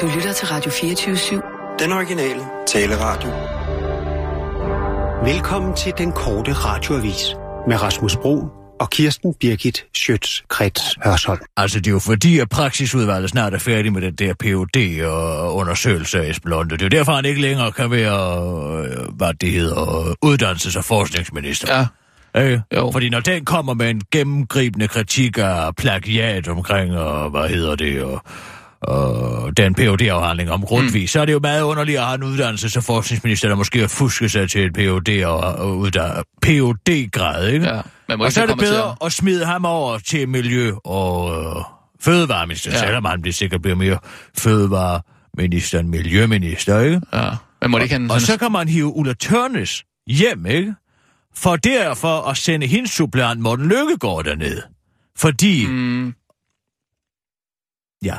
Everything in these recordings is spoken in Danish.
Du lytter til Radio 24-7. Den originale taleradio. Velkommen til den korte radioavis med Rasmus Bro og Kirsten Birgit Schøtz-Krets Hørsholm. Altså, det er jo fordi, at praksisudvalget snart er færdig med den der phd og undersøgelse af Esben Lunde. Det er jo derfor, han ikke længere kan være, øh, hvad det hedder, uddannelses- og forskningsminister. Ja. Øh, Jo. Fordi når den kommer med en gennemgribende kritik af plagiat omkring, og hvad hedder det, og, og den phd afhandling om Grundtvig, mm. så er det jo meget underligt at have en uddannelses- og forskningsminister, der måske har fusket sig til en phd og, og uddannet phd grad ikke? Ja, man må og så er det komme til bedre at smide ham over til Miljø- og øh, Fødevareminister, ja. Selvom han bliver sikkert bliver mere Fødevareminister end Miljøminister, ikke? Ja. Men må det ikke Og sådan... så kan man hive Ulla Tørnes hjem, ikke? For derfor at sende hendes suppleant Morten Lykkegaard derned. Fordi. Mm, ja,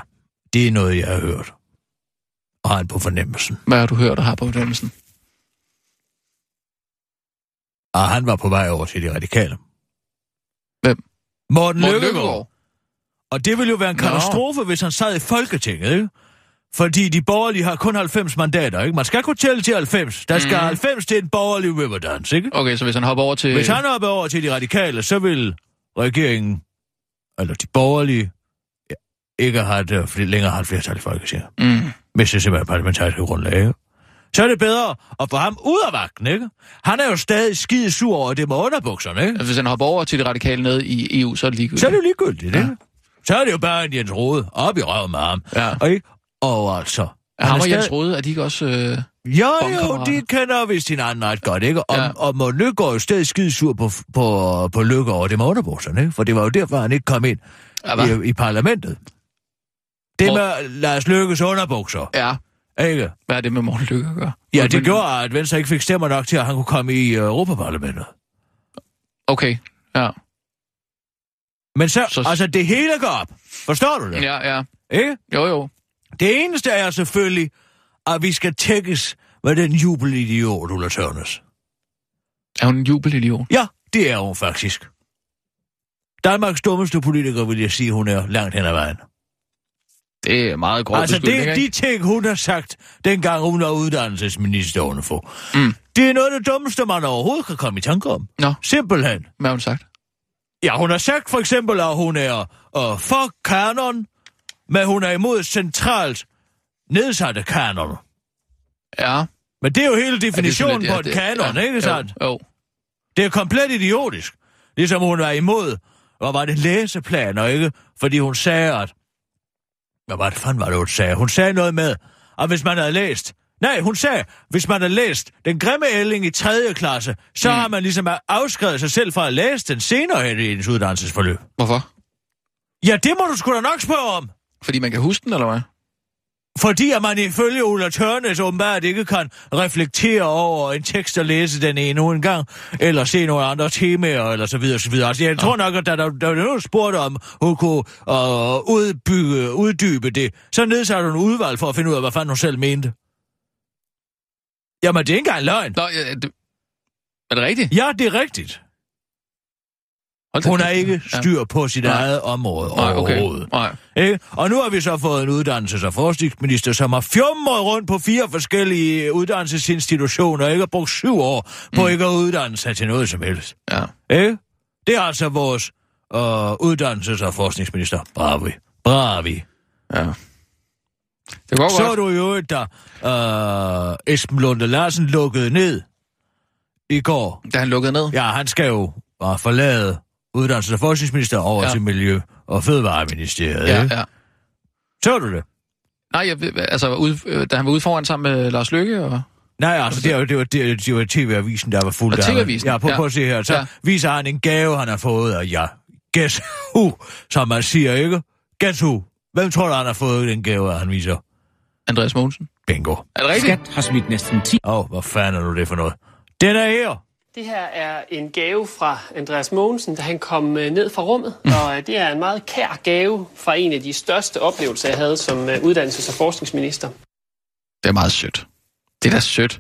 det er noget, jeg har hørt. Og har han på fornemmelsen. hvad har du hørt og har på uddannelsen? Og han var på vej over til de radikale. Hvem? Morten, Morten Lykkegaard. Lykkegaard. Og det ville jo være en Nå. katastrofe, hvis han sad i Folketinget, ikke? Fordi de borgerlige har kun 90 mandater, ikke? Man skal kunne tælle til 90. Der skal Mhm. 90 til en borgerlig Riverdance, ikke? Okay, så hvis han hopper over til... Hvis han hopper over til de radikale, så vil regeringen, eller de borgerlige, ikke have et, øh, længere har et flertal i Folketinget. Mm. Hvis det simpelthen er parlamentarisk grundlag, ikke? Så er det bedre at få ham ud af vagten, ikke? Han er jo stadig skide sur over det med underbukserne, ikke? Hvis han hopper over til det radikale ned i EU, så er det ligegyldigt. Så er det jo ligegyldigt, Ja. ikke? Så er det jo bare en Jens Rode op i røven med ham. Ja. Og, ikke? og altså... Er ham han og Jens stadig- Rode, er de ikke også... Øh... Ja, jo, bondkammerater? de kender vist hinanden ret godt, ikke? Og, Ja. og Løkkegaard er jo stadig skide sur på, på, på Lykke over det med underbukserne, ikke? For det var jo derfor, han ikke kom ind Ja, i, i parlamentet. Det Hvor- med Lars Lykkes underbukser, Ja, ikke? hvad er det med Morten Lykke at gøre? Ja, det gjorde, at Venstre ikke fik stemmer nok til, at han kunne komme i uh, Europaparlamentet. Okay, ja. Men så, Så- så, altså, det hele går op. Forstår du det? Ja, ja. Ikke? Jo, jo. Det eneste er selvfølgelig, at vi skal tækkes med den jubelidiot, Ulla Tørnes. Er hun en jubelidiot? Ja, det er hun faktisk. Danmarks dummeste politiker, vil jeg sige, hun er langt hen ad vejen. Det er meget grov altså, det, ikke? de ting, hun har sagt, dengang hun var uddannelsesminister under for. Mm. Det er noget af det dummeste, man overhovedet kan komme i tanke om. Nå, Simpelthen. hvad har hun sagt? Ja, hun har sagt for eksempel, at hun er uh, for kanon, men hun er imod centralt nedsatte kanon. Ja. Men det er jo hele definitionen lidt- på et kanon, ja, ikke sandt? Jo, jo. Det er komplet idiotisk. Ligesom hun var imod, hvad var det, læseplaner, ikke? Fordi hun sagde, at... Hvad var det fanden, var det, hun sagde? Hun sagde noget med, at hvis man havde læst... Nej, hun sagde, hvis man havde læst Den grimme ælling i 3. klasse, så mm. har man ligesom afskrevet sig selv fra at læse den senere hen i ens uddannelsesforløb. Hvorfor? Ja, det må du sgu da nok spørge om. Fordi man kan huske den, eller hvad? Fordi at man ifølge Ulla Tørnes åbenbart ikke kan reflektere over en tekst og læse den endnu en gang, eller se nogle andre temaer, eller så videre, så videre. Altså, jeg tror nok, at der, der, der var nogen spurgte om, hun kunne øh, udbygge, uddybe det. Så nedsatte hun udvalg for at finde ud af, hvad fanden hun selv mente. Jamen, det er ikke engang løgn. Nå, ja, det... Er det rigtigt? Ja, det er rigtigt. Hold Hun har ikke styr på sit Nej. eget område Nej, okay. overhovedet. Nej. Ikke? Og nu har vi så fået en uddannelses- og forskningsminister, som har fjumret rundt på fire forskellige uddannelsesinstitutioner, og ikke har brugt syv år på Mm. ikke at uddanne sig til noget som helst. Ja. Ikke? Det er altså vores øh, uddannelses- og forskningsminister. Bravi. Bravi. Ja. Det går Så godt. du jo, da øh, Esben Lunde Larsen lukkede ned i går. Da han lukkede ned? Ja, han skal jo uh, forlade uddannelses- og forskningsminister over Ja. til Miljø- og Fødevareministeriet. Ja, ja. Så du det? Nej, jeg, altså, ude, øh, da han var ude foran sammen med Lars Lykke, og... Nej, altså, det var, det var, det var, det var TV-avisen, der var fuld af. TV-avisen, Ja, prøv, ja. at se her. Så Ja. viser han en gave, han har fået, og ja, guess who, som man siger, ikke? Guess who? Hvem tror du, han har fået den gave, han viser? Andreas Mogensen. Bingo. Er det rigtigt? Skat har smidt næsten 10 Åh, oh, hvad fanden er nu det for noget? Den er her. Det her er en gave fra Andreas Mogensen, da han kom øh, ned fra rummet. Mm. Og øh, det er en meget kær gave fra en af de største oplevelser, jeg havde som øh, uddannelses- og forskningsminister. Det er meget sødt. Det er da sødt.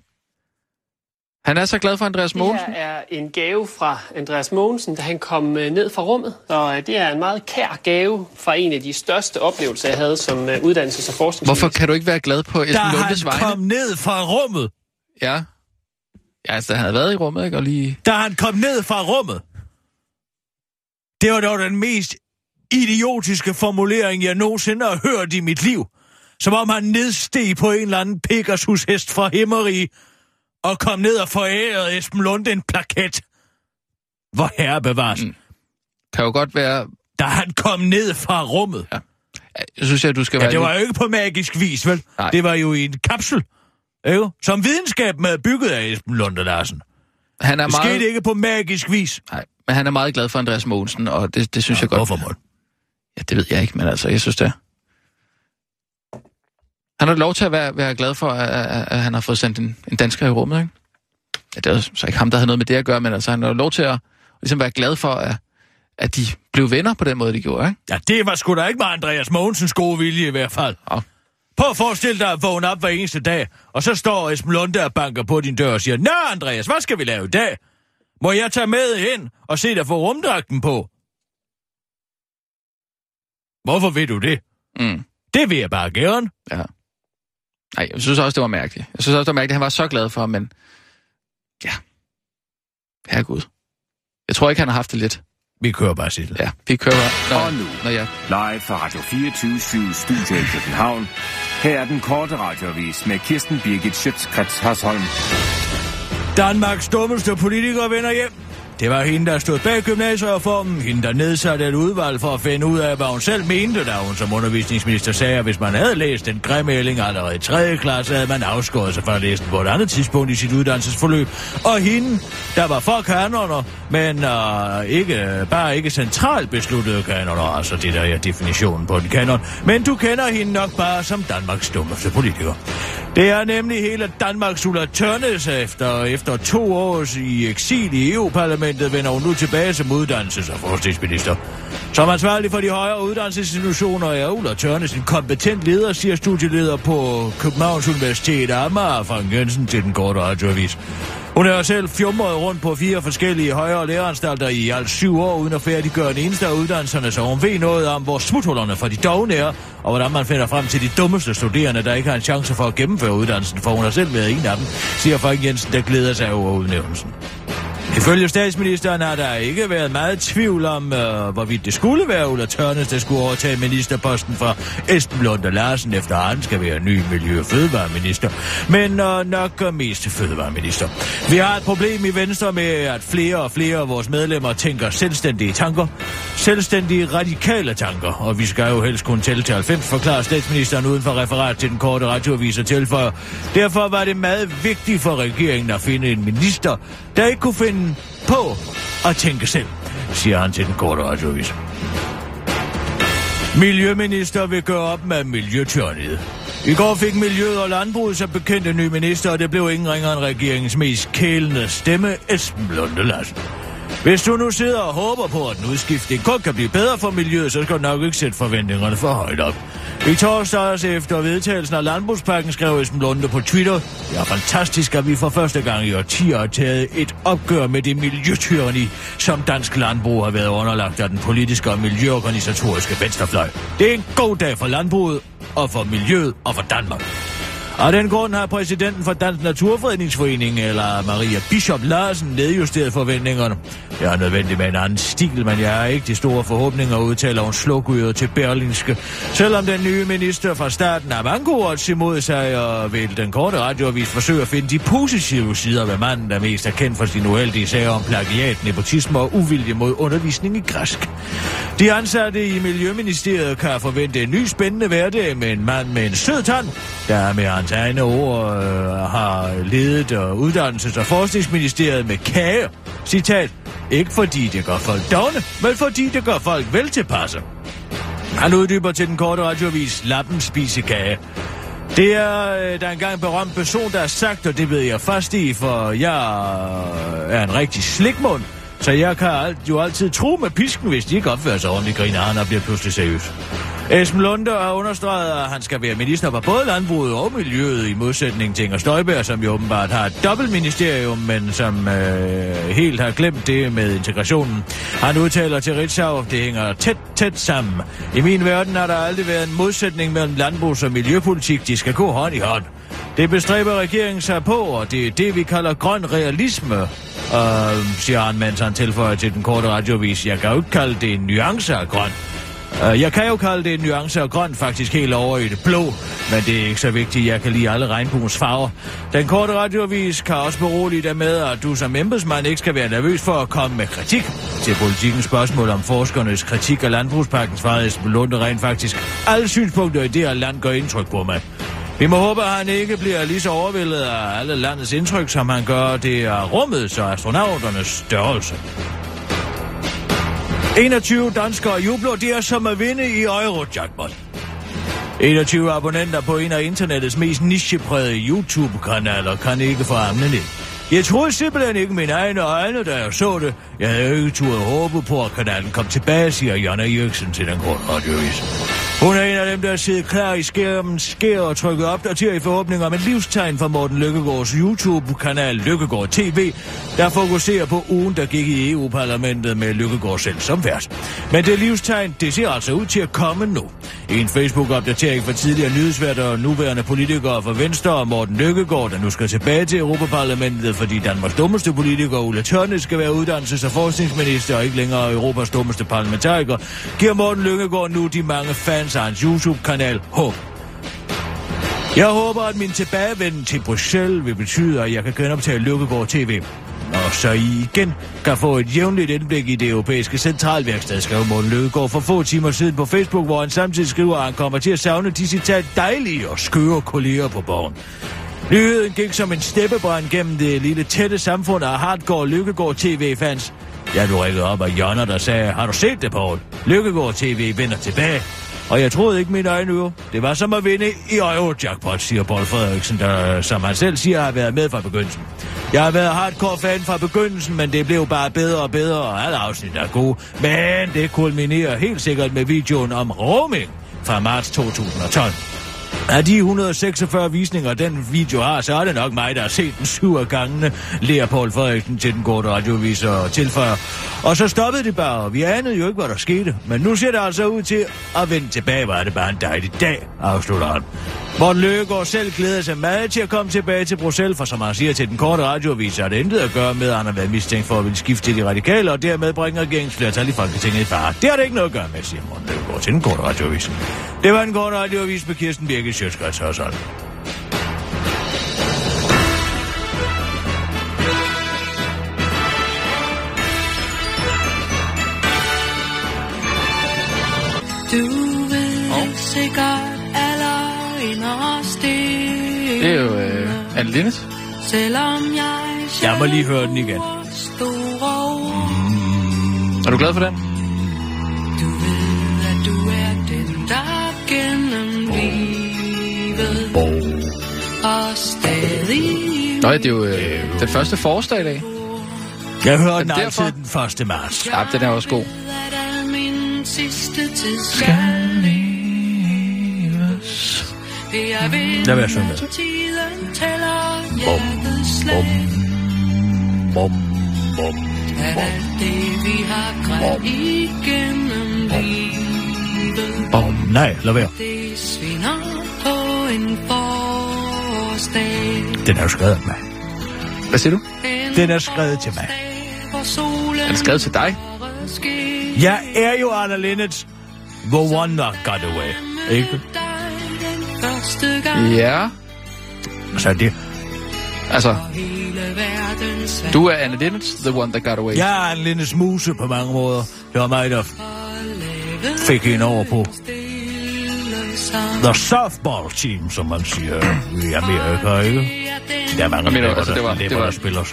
Han er så glad for Andreas Det Mogensen. her er en gave fra Andreas Mogensen, da han kom ned fra rummet. Og det er en meget kær gave fra en af de største oplevelser, jeg havde som uddannelses- og forskningsminister. Hvorfor kan du ikke være glad på Da Esben han Lundes vegne? kom ned fra rummet, Ja. Ja, altså, han havde været i rummet, ikke? Og lige... da han kom ned fra rummet. Det var dog den mest idiotiske formulering, jeg nogensinde har hørt i mit liv. Som om han nedsteg på en eller anden Pegasus-hest fra Himmerige og kom ned og forærede Esben Lunde en plaket. Hvor herre bevares. Mm. Kan jo godt være... Da han kom ned fra rummet. Jeg synes, at du skal Ja, være... det var jo ikke på magisk vis, vel? Nej. Det var jo i en kapsel. Ikke? Som videnskab med bygget af Esben Lunde Larsen. Han er Det meget... skete ikke på magisk vis. Nej, men han er meget glad for Andreas Mogensen, og det, det synes jeg godt... Hvorfor må Ja, det ved jeg ikke, men altså, jeg synes det er. Han har lov til at være, være glad for, at, at, at han har fået sendt en, en dansker i rummet, ikke? Ja, det er så ikke ham, der havde noget med det at gøre, men altså, han har lov til at ligesom være glad for, at, at de blev venner på den måde, de gjorde, ikke? Ja, det var sgu da ikke med Andreas Mogensens gode vilje i hvert fald. Ja. Prøv at forestille dig at vågne op hver eneste dag, og så står Esben Lunde og banker på din dør og siger, Nå, Andreas, hvad skal vi lave i dag? Må jeg tage med ind og se dig få rumdragten på? Hvorfor vil du det? Mm. Det vil jeg bare gerne. Ja. Nej, jeg synes også, det var mærkeligt. Jeg synes også, det var mærkeligt. Han var så glad for, men... Ja. Herregud. Jeg tror ikke, han har haft det lidt. Vi kører bare, Sissel. Ja, vi kører... Når, Og nu. Når jeg... Live fra Radio 24 Studio i København. Her er den korte radiovis med Kirsten Birgit Schøtzgrads Hasholm. Danmarks dummeste politiker vender hjem. Det var hende, der stod bag gymnasiereformen. Hende, der nedsatte et udvalg for at finde ud af, hvad hun selv mente, da hun som undervisningsminister sagde, at hvis man havde læst den grimme ælling allerede i 3. klasse, havde man afskåret sig fra at læse den på et andet tidspunkt i sit uddannelsesforløb. Og hende, der var for kanoner, men øh, ikke, bare ikke centralt besluttede kanoner, altså det der er definitionen på en kanon. Men du kender hende nok bare som Danmarks dummeste politiker. Det er nemlig hele Danmarks Ulla Tørnes efter, efter to års i eksil i EU-parlamentet, vender hun nu tilbage som uddannelses- og forskningsminister. Som ansvarlig for de højere uddannelsesinstitutioner er Ulla Tørnes en kompetent leder, siger studieleder på Københavns Universitet Amager, Frank Jensen til den korte radioavis. Hun er selv fjumret rundt på fire forskellige højere læreanstalter i alt syv år, uden at færdiggøre den eneste af uddannelserne, så hun ved noget om, hvor smuthullerne for de dogne er, og hvordan man finder frem til de dummeste studerende, der ikke har en chance for at gennemføre uddannelsen, for hun har selv været en af dem, siger Frank Jensen, der glæder sig over udnævnelsen. Ifølge statsministeren har der ikke været meget tvivl om, øh, hvorvidt det skulle være Ulla Tørnes, der skulle overtage ministerposten fra Esben Lunde Larsen, efter han skal være ny miljø- og fødevareminister. Men øh, nok mest fødevareminister. Vi har et problem i Venstre med, at flere og flere af vores medlemmer tænker selvstændige tanker. Selvstændige radikale tanker. Og vi skal jo helst kun tælle til 90, forklarer statsministeren uden for referat til den korte radioavis og tilføjer. Derfor var det meget vigtigt for regeringen at finde en minister, der ikke kunne finde Øhm, på at tænke selv, siger han til den korte radiovis. Miljøminister vil gøre op med miljøtørnet. I går fik Miljøet og Landbruget så bekendt en ny minister, og det blev ingen ringere end regeringens mest kælende stemme, Esben Lunde Larsen. Hvis du nu sidder og håber på, at en udskiftning kun kan blive bedre for miljøet, så skal du nok ikke sætte forventningerne for højt op. I torsdags efter vedtagelsen af landbrugspakken skrev Esben Lunde på Twitter, Det er fantastisk, at vi for første gang i årtier har taget et opgør med det miljøtyranni, som dansk landbrug har været underlagt af den politiske og miljøorganisatoriske venstrefløj. Det er en god dag for landbruget, og for miljøet og for Danmark. Af den grund har præsidenten for Dansk Naturfredningsforening, eller Maria Bishop Larsen, nedjusteret forventningerne. Jeg er nødvendigt med en anden stil, men jeg har ikke de store forhåbninger, udtaler hun slukøret til Berlinske. Selvom den nye minister fra starten har mange gode odds imod sig, og vil den korte radioavis forsøge at finde de positive sider ved manden, der mest er kendt for sin uheldige sager om plagiat, nepotisme og uvilje mod undervisning i græsk. De ansatte i Miljøministeriet kan forvente en ny spændende hverdag med en mand med en sød tand, der er med hans egne ord øh, har ledet øh, uddannelses- og forskningsministeriet med kage. Citat. Ikke fordi det gør folk dogne, men fordi det gør folk vel tilpasse. Han uddyber til den korte radioavis Lappen spisekage. Det er øh, der er engang en berømt person, der har sagt, og det ved jeg fast i, for jeg er en rigtig slikmund. Så jeg kan alt, jo altid tro med pisken, hvis de ikke opfører sig ordentligt, griner han og bliver pludselig seriøs. Esben Lunde har understreget, at han skal være minister for både landbruget og miljøet, i modsætning til Inger Støjberg, som jo åbenbart har et dobbeltministerium, men som øh, helt har glemt det med integrationen. Han udtaler til Ritzau, det hænger tæt, tæt sammen. I min verden har der aldrig været en modsætning mellem landbrugs- og miljøpolitik. De skal gå hånd i hånd. Det bestræber regeringen sig på, og det er det, vi kalder grøn realisme, øh, siger han, mens han tilføjer til den korte radiovis. Jeg kan jo ikke kalde det en nuance af grøn. Øh, jeg kan jo kalde det en nuance af grøn, faktisk helt over i det blå, men det er ikke så vigtigt, jeg kan lide alle regnbuens farver. Den korte radiovis kan også berolige dig med, at du som embedsmand ikke skal være nervøs for at komme med kritik. Til politikens spørgsmål om forskernes kritik af landbrugspakken svarede Esben Lunde rent faktisk. Alle synspunkter i det her land gør indtryk på mig. Vi må håbe, at han ikke bliver lige så overvældet af alle landets indtryk, som han gør det af rummets og astronauternes størrelse. 21 danskere jubler, de er som at vinde i Eurojackpot. 21 abonnenter på en af internettets mest nicheprægede YouTube-kanaler kan ikke få armene ned. Jeg troede simpelthen ikke mine egne øjne, da jeg så det. Jeg havde ikke turde håbe på, at kanalen kom tilbage, siger Jonna Jørgensen til den korte radiovis. Hun er af dem, der sidder klar i skærmen, sker og trykket opdater i forhåbning om et livstegn fra Morten Lykkegaards YouTube-kanal Lykkegaard TV, der fokuserer på ugen, der gik i EU-parlamentet med Lykkegaard selv som vært. Men det livstegn, det ser altså ud til at komme nu. I en Facebook-opdatering fra tidligere nyhedsværter og nuværende politikere fra Venstre og Morten Lykkegaard, der nu skal tilbage til Europaparlamentet, fordi Danmarks dummeste politiker Ulla Tørnes skal være uddannelses- og forskningsminister og ikke længere Europas dummeste parlamentariker, giver Morten Lykkegaard nu de mange fans af hans YouTube-kanal H. Jeg håber, at min tilbagevenden til Bruxelles vil betyde, at jeg kan genoptage Lykkegaard TV. Og så I igen kan få et jævnligt indblik i det europæiske centralværksted, skrev Morten Lykkegaard for få timer siden på Facebook, hvor han samtidig skriver, at han kommer til at savne de citat dejlige og skøre kolleger på borgen. Nyheden gik som en steppebrand gennem det lille tætte samfund af hardcore Lykkegaard TV-fans. Jeg du rækkede op af Jonna, der sagde, har du set det, Paul? Lykkegaard TV vender tilbage. Og jeg troede ikke mine øjne jo. Det var som at vinde i Eurojackpot, siger Paul Frederiksen, der, som han selv siger, har været med fra begyndelsen. Jeg har været hardcore fan fra begyndelsen, men det blev bare bedre og bedre, og alle afsnit er gode. Men det kulminerer helt sikkert med videoen om roaming fra marts 2012. Af de 146 visninger, den video har, så er det nok mig, der har set den syv af gangene, lærer Paul Frederiksen til den korte radiovis og tilføjer. Og så stoppede det bare, vi anede jo ikke, hvad der skete. Men nu ser det altså ud til at vende tilbage, var det bare en dejlig dag, afslutter han. Morten Løkkegaard selv glæder sig meget til at komme tilbage til Bruxelles, for som han siger til den korte radiovis, har det intet at gøre med, at han har været mistænkt for at ville skifte til de radikale, og dermed bringe regeringsflertal i Folketinget i fare. Det har det ikke noget at gøre med, siger Morten Løkkegaard til den korte radiovis. Det var en korte radiovis med Kirsten Birke Sjøtskrets Hørsholm. Du ved sikkert allerinderst Det er jo øh, Anne Linnet. Selvom jeg Jeg må lige høre den igen. Er du glad for den? Du ved, at du er den, der gennem livet og stadig Nå ja, det er jo øh, den første forårsdag i dag. Jeg hører Er den det altid derfor? den 1. marts. Ja, den er også god. skal leves. Det er ved, Lad være synge med. At alt det, vi har grædt igennem livet, Bum. Nej, lad være. Den er jo skrevet af mig. Hvad siger du? Den er skrevet til mig. Solen Den er skrevet til dig. Jeg er jo Anna Linnets The One That Got Away. Ikke? Gang. Ja. Så det, Altså, du er Anne Linnet, the one that got away. jeg er Anna Linnets muse på mange måder. Det var mig, der fik hende over på The Softball Team, som man siger i Amerika, ikke? Der er mange mener Altså, det var- det var- der spiller.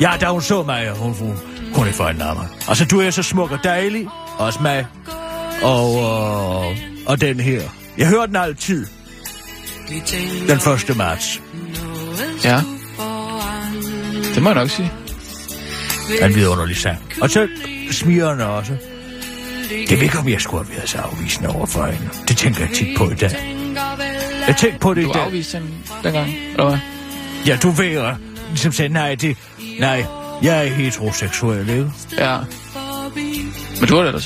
Ja, da hun så mig, hun, hun kunne ikke få en nærmere. Og så du er så smuk og dejlig, også mig. Og, øh, og den her. Jeg hører den altid. Den 1. marts. Ja. Det må jeg nok sige. En vidunderlig sang. Og så smiger han også. Jeg ved ikke, om jeg skulle have været så afvisende over for hende. Det tænker jeg tit på i dag. Jeg tænkte på det i Du dag. afviste hende dengang, eller hvad? Ja, du ved jo, ligesom sagde, nej, det, nej, jeg er heteroseksuel, ikke? Ja. Men du har da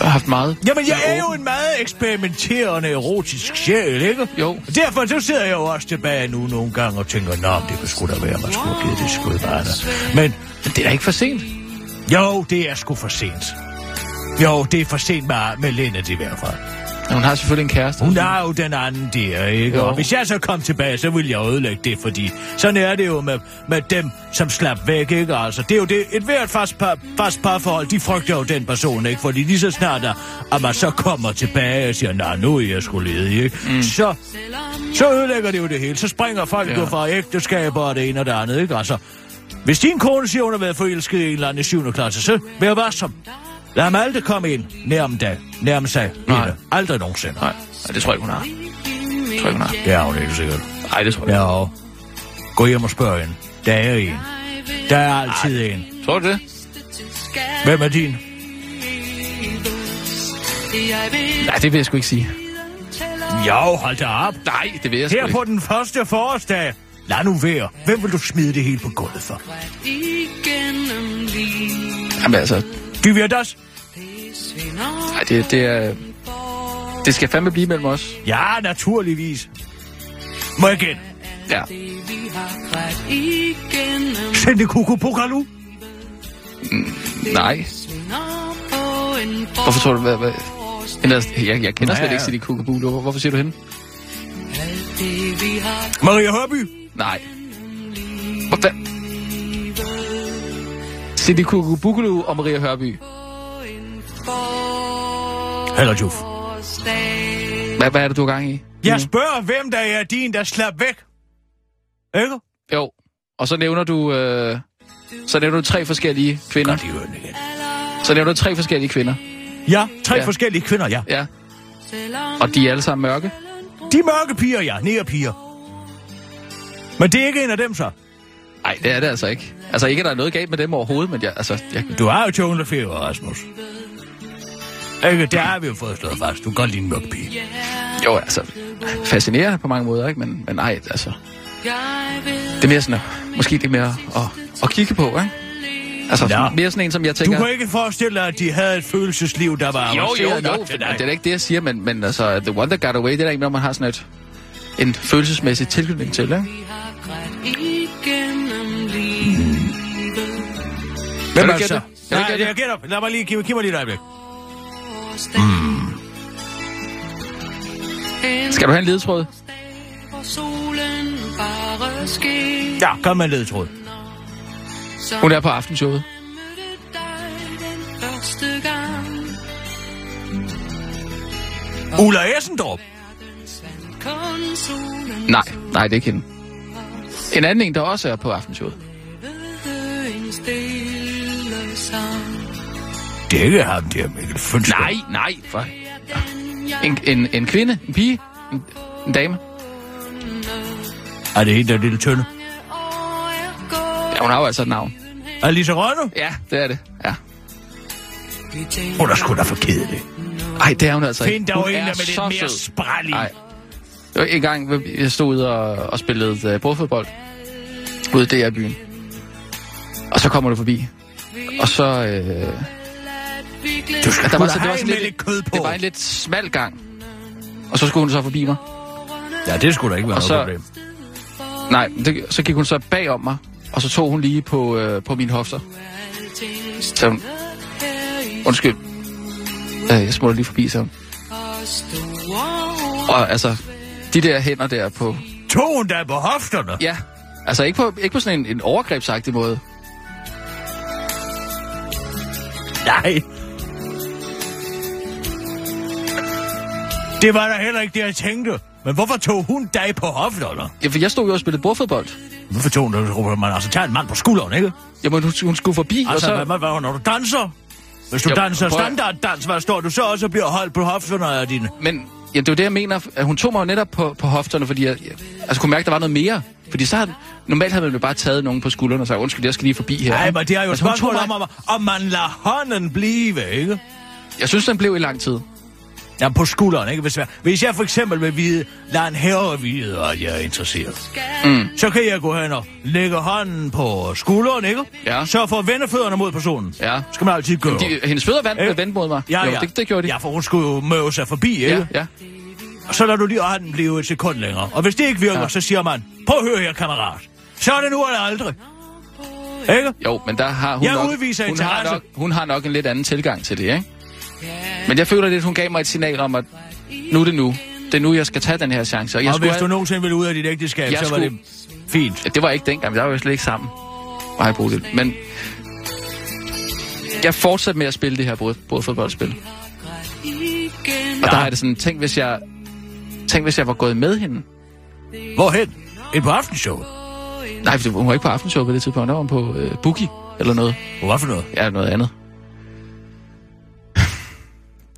haft meget. Jamen, jeg er jo en meget eksperimenterende erotisk sjæl, ikke? Jo. Og Derfor så sidder jeg jo også tilbage nu nogle gange og tænker, nå, det kunne sgu da være, man skulle have givet det skud bare der. Men Men det er da ikke for sent. jo, det er sgu for sent. Jo, det er for sent med, med Lennart i hvert fald. Hun har selvfølgelig en kæreste. Hun har jo den anden der, ikke? Jo. Og hvis jeg så kom tilbage, så ville jeg ødelægge det, fordi sådan er det jo med, med dem, som slap væk, ikke? Altså, det er jo det, et hvert fast, par, fast parforhold, de frygter jo den person, ikke? Fordi lige så snart, at, at man så kommer tilbage og siger, nej, nu er jeg sgu ledig, ikke? Mm. Så, så ødelægger det jo det hele. Så springer folk ja. jo fra ægteskaber og det ene og det andet, ikke? Altså, hvis din kone siger, hun har været forelsket i en eller anden i 7. klasse, så vær varsom. Lad ham aldrig komme ind nærm dag, nærm sig Nej. hende. Aldrig nogensinde. Nej, Nej, det tror jeg ikke, hun har. Det tror jeg ikke, hun har. Det er hun ikke sikkert. Nej, det tror jeg ikke. Ja, og gå hjem og spørg hende. Der er en. Der er altid en. Tror du det? Hvem er din? Nej, det vil jeg sgu ikke sige. Jo, hold da op. Nej, det vil jeg sgu Her ikke. på den første forårsdag. Lad nu være. Hvem vil du smide det hele på gulvet for? Jamen altså, ved os? Nej, det, det er... Det skal fandme blive mellem os. Ja, naturligvis. Må jeg gætte? Ja. Send det kuku pokalu. Nej. Hvorfor tror du, hvad... hvad? Jeg, jeg kender Nej, slet ikke City Kukabulu. Hvor- Hvorfor siger du hende? Maria Hørby. Nej. Hvor fanden? City Kukabulu og Maria Hørby. Eller Juf. Hvad, hvad er det, du har gang i? Jeg spørger, hvem der er din, der slap væk. Ikke? Jo. Og så nævner du... Øh, så nævner du tre forskellige kvinder. Godt, de igen. Så nævner du tre forskellige kvinder. Ja, tre Ja. forskellige kvinder, ja. Ja. Og de er alle sammen mørke. De mørke piger, ja. Nærpiger. Men det er ikke en af dem, så. Nej, det er det altså ikke. Altså ikke, at der er noget galt med dem overhovedet, men jeg, altså, jeg, Du har jo feber, Rasmus. Ikke, det har vi jo fået slået fast. Du kan godt lide en mørk pige. jo, altså, fascinerende på mange måder, ikke? Men, men nej, altså, det er mere sådan, at, måske det er mere at, at kigge på, ikke? Altså, Ja. mere sådan en, som jeg Du tænker... kan ikke forestille dig, at de havde et følelsesliv, der var Jo, jo, jo, til det er da ikke det, jeg siger, men, men altså, The One That Got Away, det er da ikke, når man har sådan et, en følelsesmæssig tilknytning til, ikke? Hvem du er det gætte så? det? Kan du Nej, jeg gætter. Lad mig lige give, giv mig lige et øjeblik. Skal du have en ledetråd? Ja, kom med en ledetråd. Hun er på aftenshowet. Ulla Essendorp. Nej, nej, det er ikke hende. En anden en, der også er på aftenshowet. Det er ikke ham der, Mikkel Fønsker. Nej, nej, for... En, en, en kvinde, en pige, en, en dame. Er det hende, der er lille tynde? Ja, hun har jo altså et navn. Er Lise Rønne? Ja, det er det. Ja. Hun er sgu da for kedelig. Ej, det er hun altså Find dog en, er der med lidt mere spræl i. Nej. Var en gang, jeg stod ude og, og spillede uh, bordfodbold ude i DR-byen. Og så kommer du forbi. Og så... Øh, Du skal der var, så, det var sådan lidt, lidt kød på. Det var en lidt smal gang. Og så skulle hun så forbi mig. Ja, det skulle da ikke være Og noget så- problem. Nej, det, så gik hun så bag om mig, og så tog hun lige på, øh, på mine hofter. Så hun, undskyld, øh, jeg smutter lige forbi, så. Og altså, de der hænder der på, Tog hun da på hofterne? ja, altså ikke på, ikke på sådan en, en overgrebsagtig måde. Nej. Det var da heller ikke det, jeg tænkte. Men hvorfor tog hun dig på hofterne? Ja, for jeg stod jo og spillede bordfodbold. Hvorfor tog hun dig? Man altså tager en mand på skulderen, ikke? Jamen, hun, hun skulle forbi, Altså, og så... så... hvad, hvad, når du danser? Hvis du Jo, danser prøv standarddans, hvad står du så også og bliver holdt på hofterne af dine? Men ja, det er jo det, jeg mener. at Hun tog mig jo netop på, på hofterne, fordi jeg, jeg altså, kunne mærke, at der var noget mere. Fordi så havde, normalt havde man jo bare taget nogen på skuldrene og sagt, undskyld, jeg skal lige forbi her. Nej, men det er jo Altså, spørgsmål mig- om, om man lader hånden blive, ikke? Jeg synes, den blev i lang tid. Ja, på skulderen, ikke? Hvis jeg, hvis jeg for eksempel vil vide, lad en herre vide, at jeg er interesseret, Mm. så kan jeg gå hen og lægge hånden på skulderen, ikke? Ja. Så for at vende fødderne mod personen. Ja. Skal man altid gøre. De, hendes fødder vand, Øh, vendte mod mig. Ja, jo, ja. Det, det gjorde de. Ja, for hun skulle jo møve sig forbi, ikke? ja, ja. Og så lader du lige hånden blive et sekund længere. Og hvis det ikke virker, Ja. så siger man, prøv at høre her, kammerat. Så er det nu eller aldrig. Ikke? Jo, men der har hun Jeg nok, udviser hun har, nok, hun har nok en lidt anden tilgang til det, ikke? Men jeg føler lidt, hun gav mig et signal om, at nu er det nu. Det er nu, jeg skal tage den her chance. Og jeg og skulle hvis du have- nogensinde vil ud af dit ægteskab, Jeg så var skulle- det fint. Ja, det var ikke dengang, der var jo slet ikke sammen. Nej, Bodil. Men jeg fortsatte med at spille det her båd, bådfodboldspil. Og der har jeg det sådan, tænk hvis jeg, tænk hvis jeg var gået med hende. Hvorhen? Et på aftenshow. Nej, for hun var ikke på aftenshow på det tidspunkt. Der var hun på øh, Boogie eller noget. Hvad for noget? Ja, noget andet.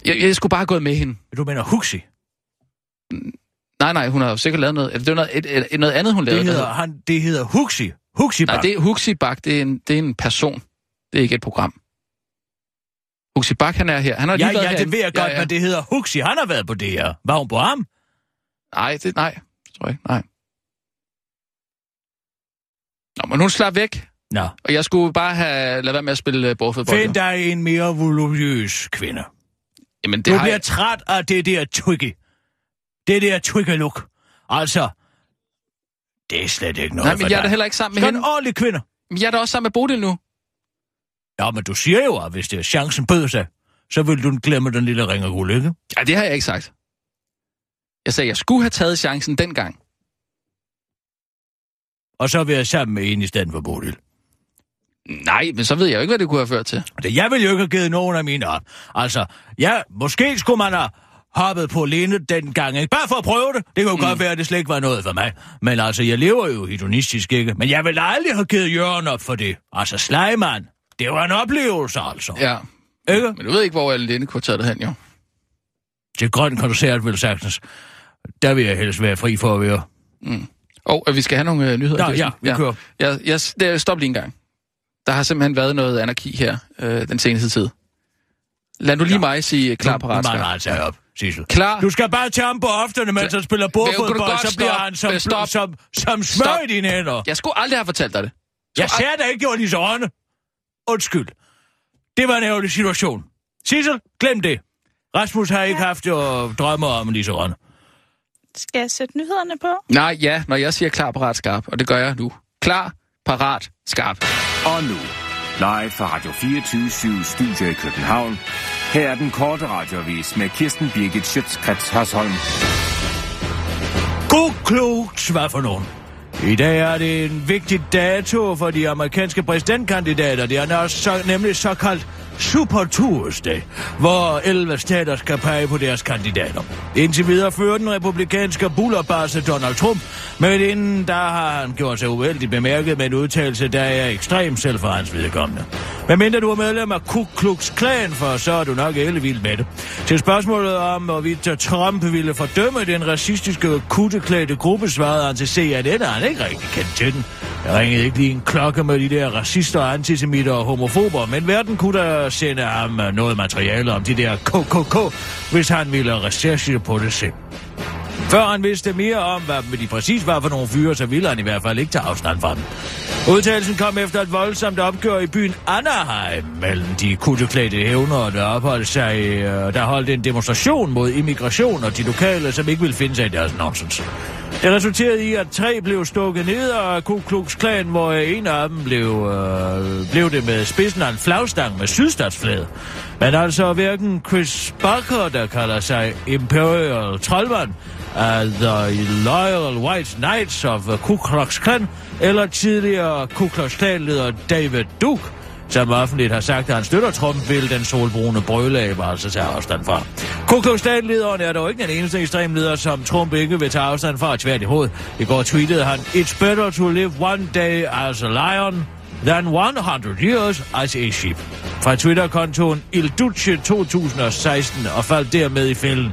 Jeg, jeg skulle bare have gået med hende. Du mener Huxi? Nej, nej, hun har jo sikkert lavet noget. Det var noget, et, et, noget andet, hun lavede. Det der hedder, hed- han, det hedder Huxi. Huxi Nej, det er Huxi Bak, det er, en, det er en person. Det er ikke et program. Huxi Bak, han er her. Han har lige Ja, været ja, det herinde. ved jeg godt, men det hedder Huxi. Han har været på det her. Var hun på ham? Nej, det, nej. Det tror jeg ikke. Nej. Nå, men hun slap væk, Nå. og jeg skulle bare have lavet være med at spille uh, bordfodbold. Find dig en mere volumøs kvinde. Jamen, det Du har bliver jeg... træt af det der twiggy. Det der twiggy look. Altså, det er slet ikke noget Nej, for men jeg er da heller ikke sammen med Skal en hende. ordentlig kvinde. Men jeg er da også sammen med Bodil nu. Ja, men du siger jo, at hvis det er chancen bød sig, så vil du glemme den lille ring guld, ikke? Ja, det har jeg ikke sagt. Jeg sagde, jeg skulle have taget chancen dengang. Og så vil jeg sammen med en i stedet for Bodil. Nej, men så ved jeg jo ikke, hvad det kunne have ført til. Det, jeg vil jo ikke have givet nogen af mine op. Altså, ja, måske skulle man have hoppet på Lene dengang, ikke? Bare for at prøve det. Det jo mm. godt være, at det slet ikke var noget for mig. Men altså, jeg lever jo hedonistisk, ikke? Men jeg vil aldrig have givet Jørgen op for det. Altså, Sleiman, det var en oplevelse, altså. Ja, Ikke? men du ved ikke, hvor Linde kunne tage det hen, jo. Til grøn koncert, vil sagtens. Der vil jeg helst være fri for at være. Og øh, vi skal have nogle øh, nyheder. Nå, ja, vi kører. Ja, jeg, det, stop lige en gang. Der har simpelthen været noget anarki her øh, den seneste tid. Lad nu lige Ja. mig sige øh, klar altså op, Sissel. Klar. Du skal bare tage ham på ofterne, mens han spiller du bordfodbold, så bliver han som, Øh, stop. som, som smør Stop. i dine hænder. Jeg skulle aldrig have fortalt dig det. Jeg ser dig ikke gjort lige så ånde. Undskyld. Det var en ærgerlig situation. Sissel, glem det. Rasmus har ikke haft jo drømmer om lige så ånde. Skal jeg sætte nyhederne på? Nej, ja, når jeg siger klar, parat, skarp, og det gør jeg nu. Klar, parat, skarp. Og nu, live fra Radio 24 Studio i København. Her er den korte radiovis med Kirsten Birgit Schøtzgrads Hasholm. God klogt, hvad for nogen. I dag er det en vigtig dato for de amerikanske præsidentkandidater. Det er nemlig såkaldt Super Tuesday, hvor 11 stater skal pege på deres kandidater. Indtil videre fører den republikanske bullerbasse Donald Trump, men inden der har han gjort sig uheldigt bemærket med en udtalelse, der er ekstrem selv for hans vedkommende. Men mindre du er medlem af Ku Klux Klan, for så er du nok vild med det. Til spørgsmålet om, hvorvidt Trump ville fordømme den racistiske kutteklædte gruppe, svarede han til CNN, at han ikke rigtig kendt til den. Jeg ringede ikke lige en klokke med de der racister, antisemitter og homofober, men verden kunne da sende ham øh, noget materiale om de der KKK, hvis han ville recherche på det selv. Før han vidste mere om, hvad de præcis var for nogle fyre, så ville han i hvert fald ikke tage afstand fra dem. Udtalelsen kom efter et voldsomt opgør i byen Anaheim mellem de kutteklædte hævnere, der opholdt sig, øh, der holdt en demonstration mod immigration og de lokale, som ikke ville finde sig i deres nonsens. Det resulterede i, at tre blev stukket ned af Ku Klux Klan, hvor en af dem blev, øh, blev det med spidsen af en flagstang med sydstatsflade. Men altså hverken Chris Barker, der kalder sig Imperial Trollman, af The Loyal White Knights of uh, Ku Klux Klan, eller tidligere Ku Klux Klan-leder David Duke, som offentligt har sagt, at han støtter Trump, vil den solbrune brøleabe altså tage afstand fra. Ku Klux Klan-lederen er dog ikke den eneste ekstremleder, som Trump ikke vil tage afstand fra, tværtimod. I går tweetede han, It's better to live one day as a lion than 100 years as a sheep. Fra Twitter-kontoen Il Duce 2016 og faldt dermed i fælden.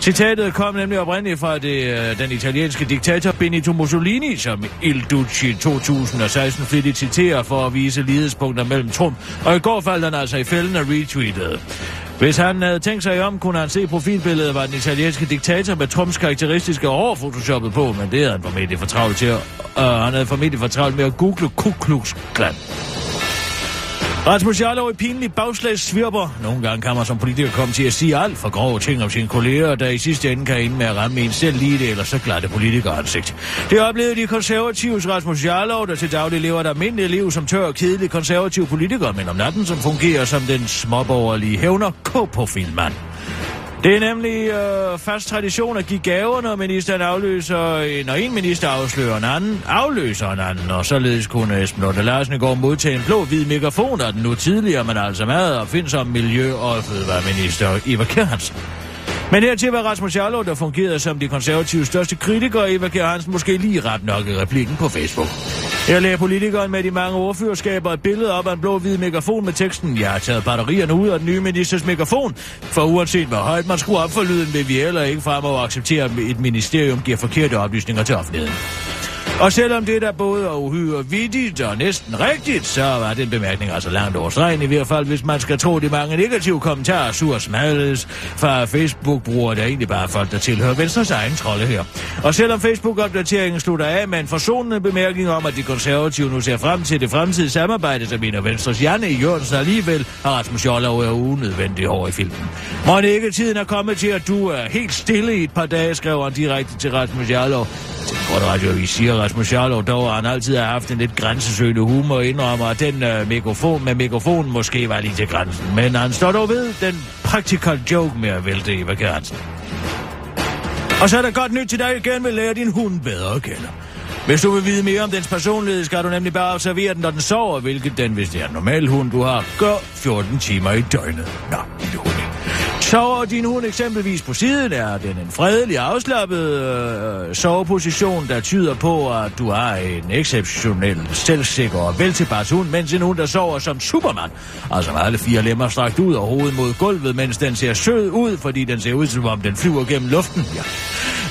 Citatet kom nemlig oprindeligt fra det, øh, den italienske diktator Benito Mussolini, som Il Duce 2016 flittigt citerer for at vise lidespunkter mellem Trump, og i går faldt han altså i fælden og retweetede. Hvis han havde tænkt sig om, kunne han se profilbilledet var den italienske diktator med Trumps karakteristiske hår photoshoppet på, men det havde han formentlig for travlt til at, uh, han havde formentlig for travlt med at google Ku Klux Klan. Rasmus Jarlov i pinlig bagslagssvirper. Nogle gange kan man som politiker komme til at sige alt for grove ting om sine kolleger, der i sidste ende kan ende med at ramme en selv lige det, eller så glatte politikeransigt. Det oplevede de konservatives Rasmus Jarlov, der til daglig lever et almindeligt liv som tør og kedelig konservativ politiker, men om natten som fungerer som den småborgerlige hævner K på filmmand. Det er nemlig øh, fast tradition at give gaver, når ministeren afløser, når en minister afslører en anden, afløser en anden, og således kunne Esben Lunde Larsen i går modtage en blå-hvid mikrofon af den nu tidligere, men altså mad og som miljø- og fødevareminister Eva Kjernsen. Men hertil var Rasmus Jarlov, der fungerede som de konservative største kritikere, Eva Kjær Hansen måske lige ret nok i replikken på Facebook. Jeg lagde politikeren med de mange ordførerskaber et billede op af en blå-hvid megafon med teksten Jeg har taget batterierne ud af den nye ministers megafon, for uanset hvor højt man skruer op for lyden, vil vi heller ikke fremover acceptere, at et ministerium giver forkerte oplysninger til offentligheden. Og selvom det der både er uhyre vittigt og næsten rigtigt, så var den bemærkning altså langt over stregen, i hvert fald hvis man skal tro de mange negative kommentarer, sur smadles fra Facebook-brugere, der egentlig bare er folk, der tilhører Venstres egen trolde her. Og selvom Facebook-opdateringen slutter af med en forsonende bemærkning om, at de konservative nu ser frem til det fremtidige samarbejde, så mener Venstres Janne i Jørgensen alligevel, har Rasmus Jollov er unødvendig over i filmen. Må ikke tiden er kommet til, at du er helt stille i et par dage, skrev han direkte til Rasmus Jarlov. Til den radioavis siger Rasmus Jarlov dog, at han altid har haft en lidt grænsesøgende humor og indrømmer, at den øh, mikrofon med mikrofonen måske var lige til grænsen. Men han står dog ved den practical joke med at vælte Eva Kjærnsen. Og så er der godt nyt til dig igen vil lære din hund bedre at kende. Hvis du vil vide mere om dens personlighed, skal du nemlig bare observere den, når den sover, hvilket den, hvis det er en normal hund, du har, gør 14 timer i døgnet. Nå, lille hund. Sover din hund eksempelvis på siden, er den en fredelig, afslappet øh, soveposition, der tyder på, at du har en exceptionel, selvsikker og veltilpas hund, mens en hund, der sover som Superman, altså med alle fire lemmer strakt ud og hovedet mod gulvet, mens den ser sød ud, fordi den ser ud, som om den flyver gennem luften. Ja.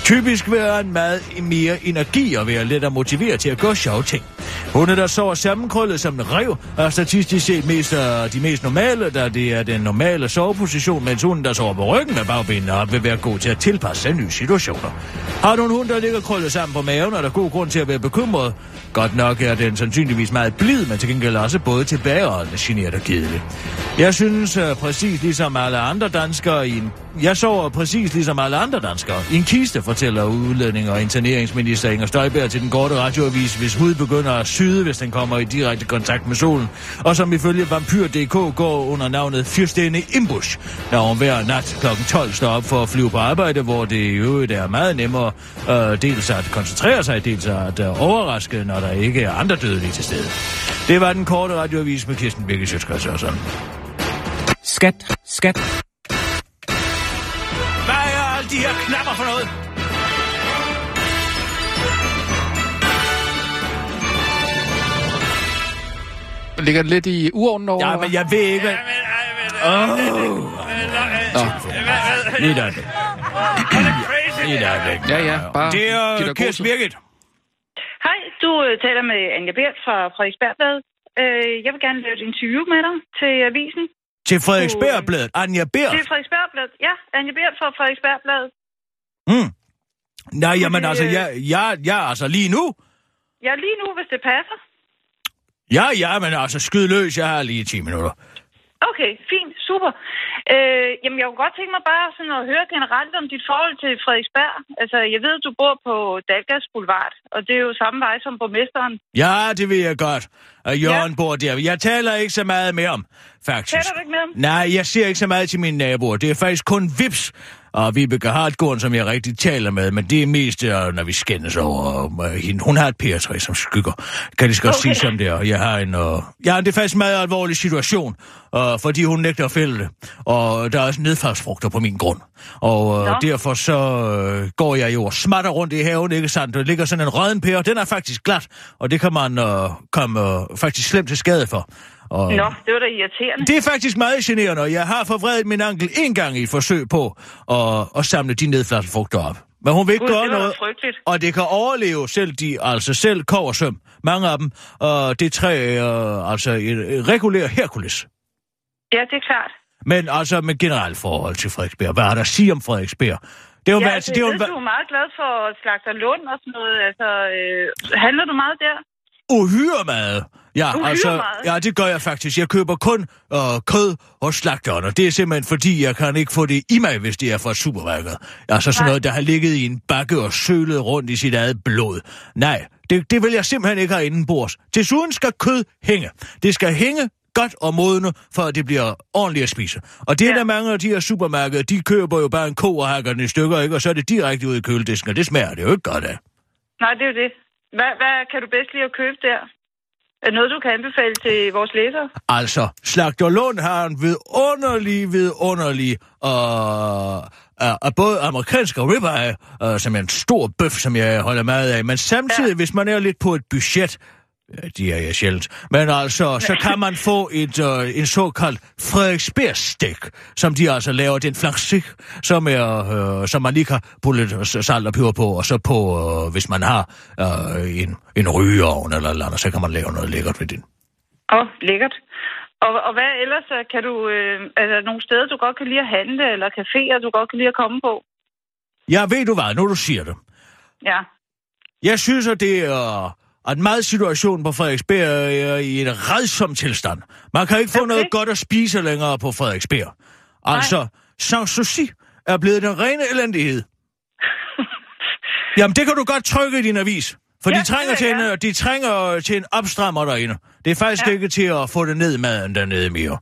Typisk vil han meget mere energi og være let at motivere til at gøre sjove ting. Hunde, der sover sammenkrøllet som en rev, er statistisk set mest uh, de mest normale, da det er den normale soveposition, mens hunden, der sover på ryggen med bagbenene op, vil være god til at tilpasse sig nye situationer. Har du en hund, der ligger krøllet sammen på maven, er der god grund til at være bekymret. Godt nok er den sandsynligvis meget blid, men til gengæld også både tilbageholdende, generet og kedelig. Jeg synes uh, præcis ligesom alle andre danskere i en jeg sover præcis ligesom alle andre danskere. I en kiste, fortæller udlænding og interneringsminister Inger Støjberg til den korte radioavis, hvis hud begynder at syde, hvis den kommer i direkte kontakt med solen. Og som ifølge Vampyr.dk går under navnet Fyrstene Imbush, når hun hver nat kl. 12 står op for at flyve på arbejde, hvor det i øvrigt er meget nemmere øh, dels at koncentrere sig, dels at øh, overraske, når der ikke er andre dødelige til stede. Det var den korte radioavis med Kirsten Birgit Sjøtskrets og sådan. Skat, skat, for noget? Ligger det lidt i uorden over? Ja, men jeg ved ikke, hvad... Åh, Nå. lige et øjeblik. Lige et øjeblik. Ja, ja, bare Det er tid. Birgit. Hej, du øh, taler med Anja Bert fra Frederiksbergbladet. Øh, jeg vil gerne lave et interview med dig til avisen. Til Frederiksbergbladet. Anja Bert. Til Frederiksbergbladet. Ja, Anja Bert fra Frederiksbergbladet. Hmm. Nej, jamen det, altså, øh, jeg, jeg, jeg, altså lige nu. Ja, lige nu, hvis det passer. Ja, ja, men altså, skyd løs, jeg har lige 10 minutter. Okay, fint, super. Øh, jamen, jeg kunne godt tænke mig bare sådan at høre generelt om dit forhold til Frederiksberg. Altså, jeg ved, du bor på Dalgas Boulevard, og det er jo samme vej som borgmesteren. Ja, det ved jeg godt. Og Jørgen ja. bor der. Jeg taler ikke så meget med om, faktisk. Taler du ikke med ham? Nej, jeg ser ikke så meget til mine naboer. Det er faktisk kun Vips og Vibeke Hartgården, som jeg rigtig taler med, men det er mest, øh, når vi skændes over øh, hende. Hun har et pæretræ, som skygger. Kan det skal okay. Sige som det er. Jeg har en, øh, ja, det er faktisk en meget alvorlig situation, øh, fordi hun nægter at fælde det. Og der er også nedfaldsfrugter på min grund. Og øh, derfor så øh, går jeg jo og smatter rundt i haven, ikke sandt? Der ligger sådan en rødden pære, den er faktisk glat, og det kan man øh, komme øh, faktisk slemt til skade for. Og, Nå, det var da irriterende. det er faktisk meget generende, og jeg har forvredet min ankel en gang i et forsøg på at, at samle de nedfaldsfrugter op. Men hun vil ikke Gud, gøre noget, frygteligt. og det kan overleve selv de, altså selv koversøm, mange af dem, og det træ er altså et, regulær Herkules. Ja, det er klart. Men altså med generelt forhold til Frederiksberg. Hvad er der at sige om Frederiksberg? Det er jo, Ja, altså, det er jo, ved, du er meget glad for Slagter Lund og sådan noget. Altså, øh, handler du meget der? Uhyre meget. Ja, Uhyre altså, meget? ja, det gør jeg faktisk. Jeg køber kun øh, kød hos slagteren, og det er simpelthen fordi, jeg kan ikke få det i mig, hvis det er fra supermarkedet. Altså sådan Nej. noget, der har ligget i en bakke og sølet rundt i sit eget blod. Nej, det, det vil jeg simpelthen ikke have indenbords. Desuden skal kød hænge. Det skal hænge godt og modne, for at det bliver ordentligt at spise. Og det er Ja. der mange af de her supermarkeder, de køber jo bare en ko og hakker den i stykker, ikke? og så er det direkte ud i køledisken, og det smager det jo ikke godt af. Nej, det er jo det. Hvad, hvad kan du bedst lide at købe der? Er noget, du kan anbefale til vores læsere? Altså, Slagter Lund har en vidunderlig, vidunderlig, øh, øh, øh, både amerikansk og ribeye, øh, som er en stor bøf, som jeg holder meget af, men samtidig, ja. hvis man er lidt på et budget, ja, de er jeg sjældent, men altså, så kan man få et, øh, en såkaldt Frederiksberg stik, som de altså laver, den flangsik, som, er, øh, som man lige kan putte lidt salt og peber på, og så på, øh, hvis man har øh, en, en rygeovn eller noget andet, så kan man lave noget lækkert ved den. Åh, oh, lækkert. Og, og hvad ellers øh, kan du... Øh, er der nogle steder, du godt kan lide at handle, eller caféer, du godt kan lide at komme på? Ja, ved du hvad, nu du siger det. Ja. Jeg synes, at det er at meget situationen på Frederiksberg er i en redsom tilstand. Man kan ikke få Okay. noget godt at spise længere på Frederiksberg. Altså, Sanssouci er blevet den rene elendighed. Jamen, det kan du godt trykke i din avis. For Ja, de, trænger til en, gerne. de trænger til en opstrammer derinde. Det er faktisk Ja. ja. ikke til at få det ned maden dernede mere.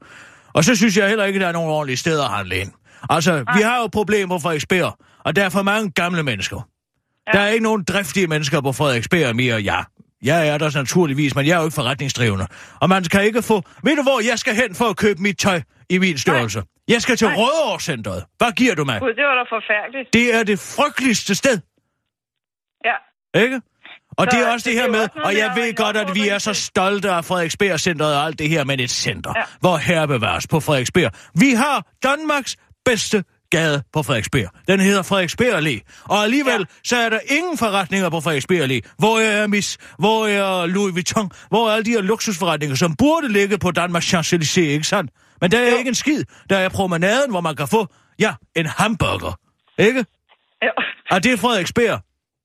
Og så synes jeg heller ikke, at der er nogen ordentlige steder at handle ind. Altså, vi har jo problemer på Frederiksberg, og der er for mange gamle mennesker. Ja. Der er ikke nogen driftige mennesker på Frederiksberg mere, ja. Jeg er der naturligvis, men jeg er jo ikke forretningsdrivende. Og man kan ikke få... Ved du, hvor jeg skal hen for at købe mit tøj i min størrelse? Nej. Jeg skal til Nej. Rødovrecentret. Hvad giver du mig? Gud, det var da forfærdeligt. Det er det frygteligste sted, Ja. ikke? Og Så- det er også så det det her er med, og jeg ved godt, at vi er så stolte af Frederiksberg-centret og alt det her, men et center, Ja. hvor her bevares på Frederiksberg. Vi har Danmarks bedste gade på Frederiksberg. Den hedder Frederiksberg Allé. Og alligevel, Ja. så er der ingen forretninger på Frederiksberg Allé. Hvor er Miss? Hvor er Louis Vuitton? Hvor er alle de her luksusforretninger, som burde ligge på Danmarks Champs-Élysées, ikke sandt? Men der er Jo. ikke en skid. Der er promenaden, hvor man kan få, ja, en hamburger. Ikke? Ja. Og det er Frederiksberg.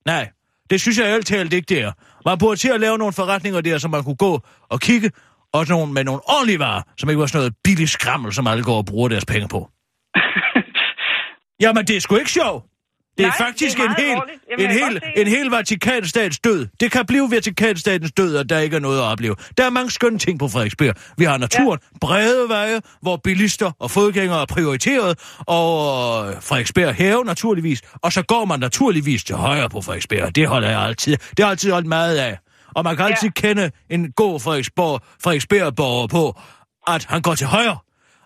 Nej, det synes jeg ærligt talt ikke, det er. Man burde til at lave nogle forretninger der, så man kunne gå og kigge, og nogle, med nogle ordentlige varer, som ikke var sådan noget billigt skrammel, som alle går og bruger deres penge på. Jamen, det er sgu ikke sjovt. Det er Nej, faktisk det er en hel. Jamen, en, hel, en hel Vatikanstats død. Det kan blive Vatikansstatens død, at der ikke er noget at opleve. Der er mange skønne ting på Frederiksberg. Vi har naturen, ja. brede veje, hvor bilister og fodgængere er prioriteret, og øh, Frederiksberg have naturligvis. Og så går man naturligvis til højre på Frederiksberg. Det holder jeg altid. Det har altid holdt meget af. Og man kan Ja. altid kende en god Frederiksborg, Frederiksberg-borger på, at han går til højre.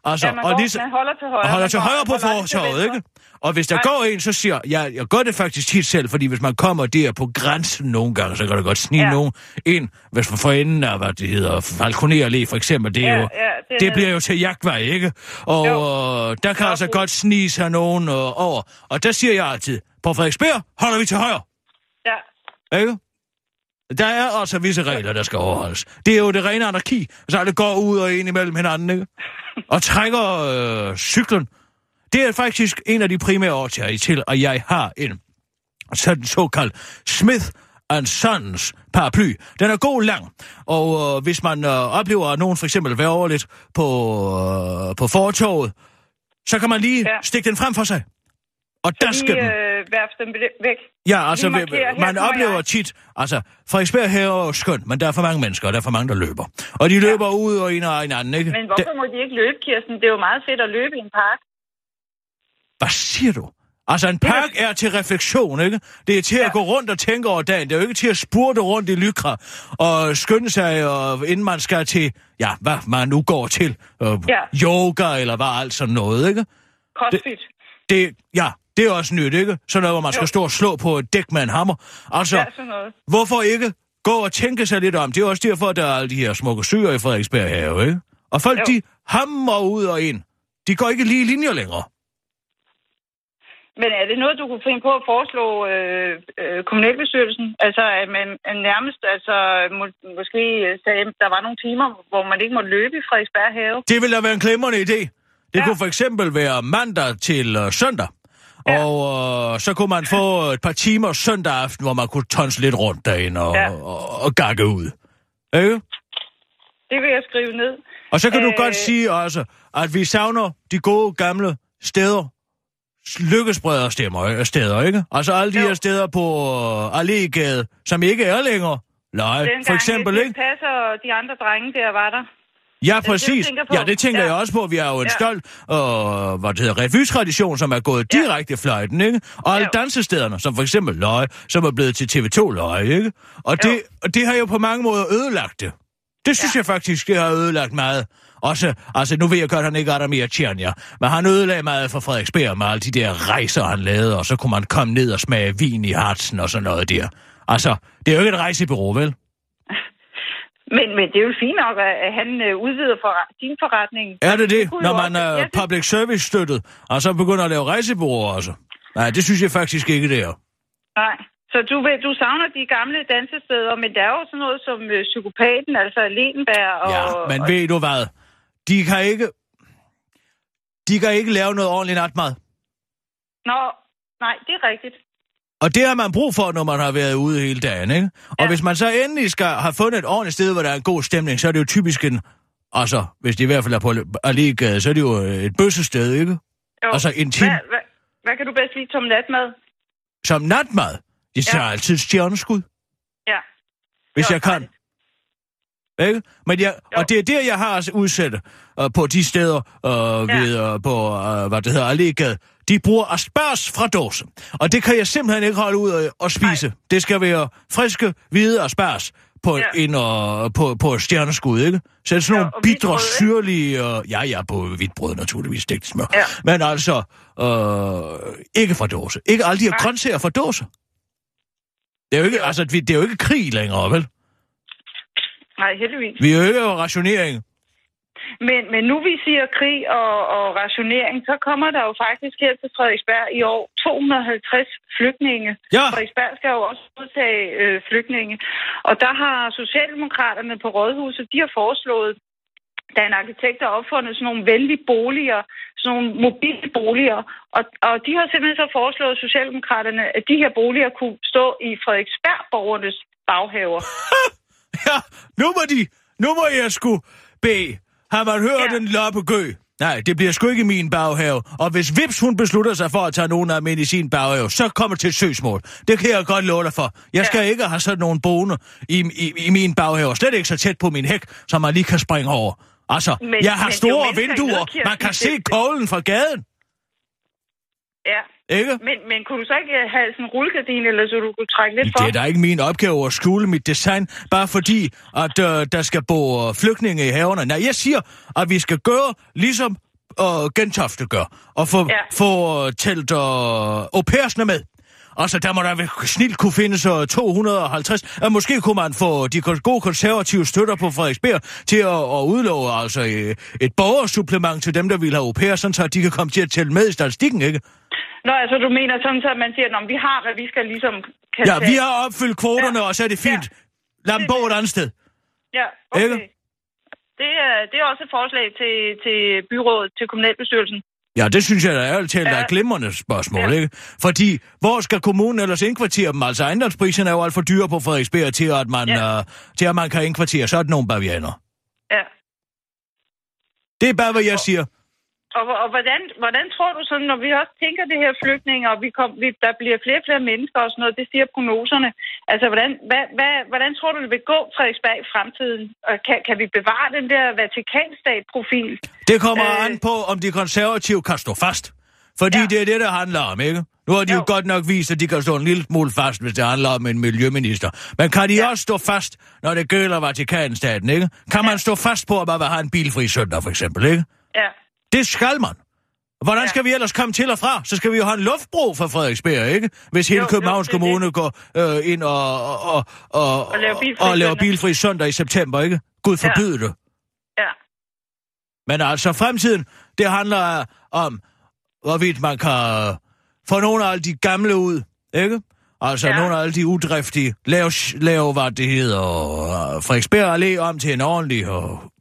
Altså, Ja, man, og går, lige, man holder til højre. og holder til højre på fortorvet, ikke? Og hvis der Nej. går en, så siger jeg, jeg gør det faktisk tit selv, fordi hvis man kommer der på grænsen nogle gange, så kan der godt snige Ja. nogen ind, hvis man får enden af, hvad det hedder, Falconer Allé for eksempel, det, er Ja, jo, ja, det det er- bliver jo til jagtvej, ikke? Og øh, der kan Ja, altså godt snige sig nogen øh, over. Og der siger jeg altid, på Frederiksberg holder vi til højre, Ja. ikke? Der er også visse regler, der skal overholdes. Det er jo det rene anarki, så alle går ud og ind imellem hinanden, ikke? Og trækker øh, cyklen. Det er faktisk en af de primære årsager til, at jeg har en sådan såkaldt Smith and Sons paraply. Den er god lang, og øh, hvis man øh, oplever, at nogen for eksempel værger lidt på, øh, på fortorvet, så kan man lige Ja. stikke den frem for sig. Og der skal den. øh, værf dem væk. Ja, altså, her man kommer oplever jeg. tit, altså, Frederiksberg her er skønt, men der er for mange mennesker, og der er for mange, der løber. Og de løber ud og ind og en anden, ikke? Men hvorfor må de ikke løbe, Kirsten? Det er jo meget fedt at løbe i en park. Hvad siger du? Altså, en park er til refleksion, ikke? Det er til ja. at gå rundt og tænke over dagen. Det er jo ikke til at spurte rundt i lykra og skynde sig, og, inden man skal til, ja, hvad man nu går til. Øh, Ja. Yoga eller hvad alt sådan noget, ikke? Crossfit. Det, ja, det er også nyt, ikke? Sådan noget, hvor man skal Jo. stå og slå på et dæk med en hammer. Altså, Ja, sådan noget. Hvorfor ikke gå og tænke sig lidt om? Det er også derfor, at der er alle de her smukke søer i Frederiksberg have, ikke? Og folk, Jo. de hammer ud og ind. De går ikke lige linjer længere. Men er det noget, du kunne finde på at foreslå øh, øh, kommunalbestyrelsen? Altså, at man nærmest altså, må, måske øh, sagde, at der var nogle timer, hvor man ikke måtte løbe i Frederiksberg have? Det vil da være en glimrende idé. Det Ja. kunne for eksempel være mandag til øh, søndag. Ja. Og øh, så kunne man få et par timer søndag aften, hvor man kunne tonse lidt rundt derinde og, Ja. og, og gakke ud. Ikke? Det vil jeg skrive ned. Og så kan øh... du Øh. godt sige også, at vi savner de gode gamle steder, lykkespreder stemmer, steder, ikke? Altså alle de Jo. her steder på uh, Allégade, som ikke er længere. Nej, Dengang for eksempel, ikke? Passer og de andre drenge der var der. Ja, det, præcis. på. Ja, det tænker Ja. jeg også på. Vi har jo en Ja. stolt, øh, hvad det hedder, revytradition, som er gået Ja. direkte i fløjten, ikke? Og alle Jo. dansestederne, som for eksempel Løje, som er blevet til TV2 Løje, ikke? Og det, og det har jo på mange måder ødelagt det. Det synes ja. jeg faktisk, det har ødelagt meget. Også, altså nu ved jeg godt, at han ikke er der mere Tjernia, men han ødelagde meget for Frederiksberg med alle de der rejser, han lavede, og så kunne man komme ned og smage vin i Hartsen og sådan noget der. Altså, det er jo ikke et rejsebureau, vel? Men, men det er jo fint nok, at han øh, udvider for, din forretning. Er det det, når man er public service støttet, og så begynder at lave rejsebureauer også? Nej, det synes jeg faktisk ikke, det er. Nej. Så du, du savner de gamle dansesteder, men der er jo sådan noget som øh, psykopaten, altså Lenberg og... Ja, men og, ved du hvad? De kan ikke... De kan ikke lave noget ordentligt natmad. Nå, nej, det er rigtigt. Og det har man brug for, når man har været ude hele dagen, ikke? Og Ja. hvis man så endelig skal have fundet et ordentligt sted, hvor der er en god stemning, så er det jo typisk en... Altså, hvis det i hvert fald er på Allégade, så er det jo et bøssested, ikke? Jo. Altså intim. Hvad, hvad, hvad kan du bedst lide som natmad? Som natmad. Det tager Ja. altid stjerneskud. Ja. hvis er jeg kan. Ikke? Men jeg, Jo. og det er der, jeg har altså udsat uh, på de steder Ja. ved, uh, på, uh, hvad det hedder, Allégade. De bruger asperges fra dåse. Og det kan jeg simpelthen ikke holde ud af at spise. Nej. Det skal være friske, hvide asperges på, Ja. en, uh, på, på et stjerneskud, ikke? Så sådan Ja, nogle og hvidt bitre, syrlige... Uh, ja, ja, på hvidt brød naturligvis, stegt smør. Ja. Men altså, uh, ikke fra dåse. Ikke alle de her grøntsager fra dåse. Det er jo ikke, altså, det er jo ikke krig længere, vel? Nej, heldigvis. Vi øger jo rationering. Men, men nu vi siger krig og, og rationering, så kommer der jo faktisk her til Frederiksberg i år 250 flygtninge. Ja. Frederiksberg skal jo også modtage øh, flygtninge. Og der har Socialdemokraterne på Rådhuset, de har foreslået, der er en arkitekt, der har opfundet sådan nogle venlige boliger, sådan nogle mobile boliger. Og, og de har simpelthen så foreslået Socialdemokraterne, at de her boliger kunne stå i Frederiksberg-borgernes baghaver. Ja, nu må de, nu må jeg sgu bede. Har man hørt Ja. en loppe gø? Nej, det bliver sgu ikke i min baghave. Og hvis Vips hun beslutter sig for at tage nogen af dem ind i sin baghave, så kommer til et søgsmål. Det kan jeg godt love dig for. Jeg skal ikke have sådan nogle boner i, i, i min baghave. Slet ikke så tæt på min hæk, som man lige kan springe over. Altså, Men- jeg har men store vinduer. Man kan se kålen fra gaden. Ja. Ikke? Men, men kunne du så ikke øh, have sådan en rullegardin, eller så du kunne trække lidt for? Det er da ikke min opgave at skjule mit design, bare fordi, at øh, der skal bo øh, flygtninge i haverne. Nej, jeg siger, at vi skal gøre ligesom øh, Gentofte gør, og få, Ja. få øh, telt øh, au med. Altså, der må der snilt kunne findes øh, 250. Og måske kunne man få de gode konservative støtter på Frederiksberg til at, at udlove altså, øh, et borgersupplement til dem, der vil have au pair, sådan så de kan komme til at tælle med i statistikken, ikke? Nå, altså du mener sådan, så man siger, at vi har, hvad vi skal ligesom... Kan Ja, tage. vi har opfyldt kvoterne, Ja. og så er det fint. Lad dem bo et andet sted. Ja, okay. Ikke? Det er, det er også et forslag til, til byrådet, til kommunalbestyrelsen. Ja, det synes jeg da ærligt talt er Ja. et glimrende spørgsmål, Ja. ikke? Fordi, hvor skal kommunen ellers indkvartere dem? Altså, ejendomspriserne er jo alt for dyre på Frederiksberg til, at man, Ja. øh, til at man kan indkvartere sådan nogle bavianer. Ja. Det er bare, hvad jeg siger. Og, og hvordan, hvordan tror du sådan, når vi også tænker det her flygtninge, og vi kom, vi, der bliver flere og flere mennesker og sådan noget, det siger prognoserne. Altså, hvordan, hvad, hvad, hvordan tror du, det vil gå Frederiksberg i fremtiden? Og kan, kan vi bevare den der Vatikanstat-profil? Det kommer Øh. an på, om de konservative kan stå fast. Fordi Ja. det er det, der handler om, ikke? Nu har de jo, Jo. godt nok vist, at de kan stå en lille smule fast, hvis det handler om en miljøminister. Men kan de Ja. også stå fast, når det gælder Vatikanstaten, ikke? Kan man stå fast på, at man vil have en bilfri søndag, for eksempel, ikke? Ja. Det skal man. Hvordan Ja. skal vi ellers komme til og fra? Så skal vi jo have en luftbro fra Frederiksberg, ikke? Hvis hele Jo, jo, Københavns det er Kommune går øh, ind og, og, og, og, Og laver bilfri og laver bilfri søndag i september, ikke? Gud Ja. forbyde det. Ja. Men altså, fremtiden, det handler om, hvorvidt man kan få nogle af alle de gamle ud, ikke? Altså, ja. Ja. nogle af alle de udriftige, lave, lave hvad det hedder, Frederiksberg Allé om til en ordentlig og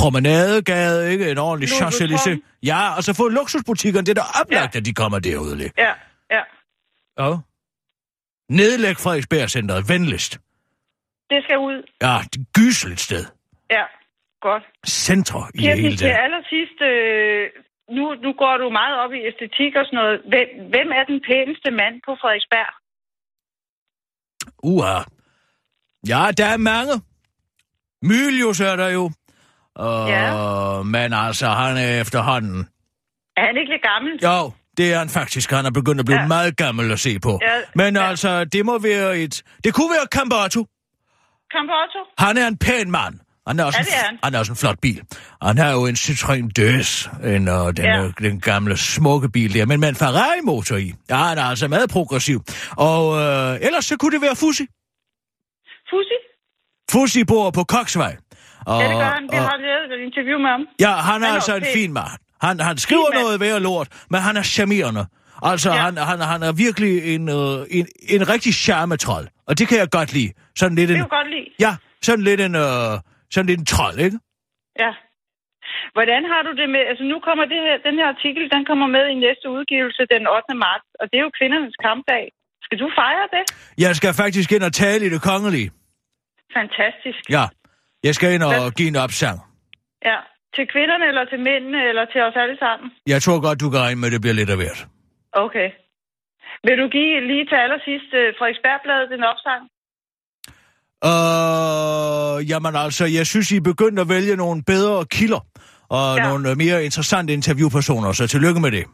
promenadegade, ikke? En ordentlig. Vuitton. Ja, og så få luksusbutikkerne. Det er da oplagt, Ja. at de kommer derud. ikke? Ja, ja. Ja. Nedlæg Frederiksberg-centret, venligst. Det skal ud. Ja, det er gysligt sted. Ja, godt. Centre i det Kirsten, hele til taget. allersidst, øh, nu, nu går du meget op i æstetik og sådan noget. Hvem, hvem er den pæneste mand på Frederiksberg? Uha. Ja, der er mange. Mylius er der jo. Uh, Ja. Men altså, han er efterhånden. Er han ikke lidt gammel? Jo, det er han faktisk. Han er begyndt at blive ja. Meget gammel at se på. Ja, Men ja. altså, det må være et... Det kunne være Cambato. Campotto? Han er en pæn mand. Han er også, Ja, en, det er han. han er også en flot bil. Han har jo en Citroën Døs, en, uh, den, Ja. ja. den gamle smukke bil der, men med en Ferrari-motor i. Ja, han er altså meget progressiv. Og øh, ellers så kunne det være Fussi. Fussi? Fussi bor på Koksvej. Og, Ja, det gør han. Vi og- har lavet et interview med ham. Ja, han er Han er altså en okay. fin mand. Han, han skriver mand. noget værd lort, men han er charmerende. Altså, ja. Han, han, han er virkelig en, øh, en, en rigtig charmetrol. Og det kan jeg godt lide. Sådan lidt Det en... kan jeg godt lide. Ja, sådan lidt en... Øh, sådan lidt en trold, ikke? Ja. Hvordan har du det med... Altså, nu kommer det her, den her artikel, den kommer med i næste udgivelse den 8. marts, og det er jo kvindernes kampdag. Skal du fejre det? Jeg skal faktisk ind og tale i det kongelige. Fantastisk. Ja. Jeg skal ind og Hvad? give en opsang. Ja. Til kvinderne, eller til mændene, eller til os alle sammen? Jeg tror godt, du kan regne med, at det bliver lidt af hvert. Okay. Vil du give lige til allersidst uh, Frederiksbergbladet en opsang? Øh, jamen altså, jeg synes, I er begyndt at vælge nogle bedre kilder. Og ja. Ja. nogle øh, mere interessante interviewpersoner, så tillykke med det.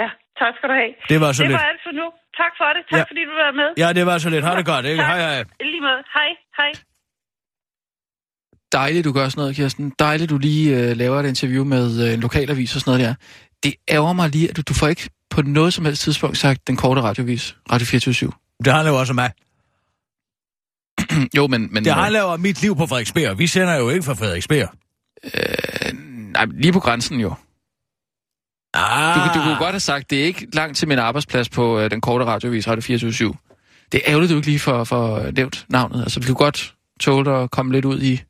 Ja, tak skal du have. Det var så det lidt. var alt for nu. Tak for det. Tak Ja. fordi du var med. Ja, det var så lidt. Ha' det godt, ikke? Tak. Hej, hej. Lige måde. Hej, hej. Dejligt, du gør sådan noget, Kirsten. Dejligt, du lige øh, laver et interview med øh, en lokalavis og sådan noget der. Det ærger mig lige, at du, du får ikke på noget som helst tidspunkt sagt den korte radiovis, Radio 24 Det handler jo også om mig. Jo, men... men Det handler jo om mit liv på Frederiksberg. Vi sender jo ikke fra Frederiksberg. øh, nej, lige på grænsen jo. Ah. Du, du kunne godt have sagt, det er ikke langt til min arbejdsplads på øh, den korte radiovis, Radio 24 Det er ærgerligt, du ikke lige får, får nævnt navnet. Altså, vi kunne godt tåle dig at komme lidt ud i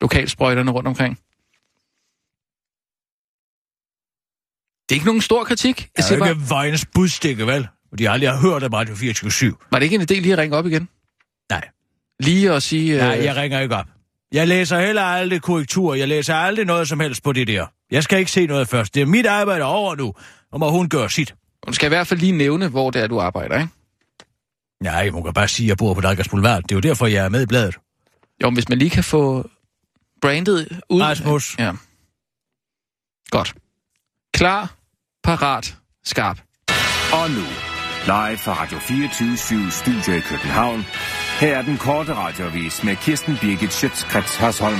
lokalsprøjterne rundt omkring. Det er ikke nogen stor kritik. Jeg Jeg siger er bare, ikke vejens budstikke, vel? Og de aldrig har hørt om Radio 24 var det ikke en idé lige at ringe op igen? Nej. Lige at sige... Øh, Nej, jeg ringer ikke op. Jeg læser heller aldrig korrektur. Jeg læser aldrig noget som helst på det der. Jeg skal ikke se noget først. Det er mit arbejde over nu. Og må hun gøre sit. Du skal i hvert fald lige nævne, hvor det er, du arbejder, ikke? Nej, hun kan bare sige, at jeg bor på Dalgas Boulevard. Det er jo derfor, jeg er med i bladet. Jo, men hvis man lige kan få brandet ud... Rasmus. Ja. Godt. Klar, parat, skarp. Og nu, live fra Radio 24 Studio i København. Her er den korte radiovis med Kirsten Birgit Schøtzgrads Hasholm.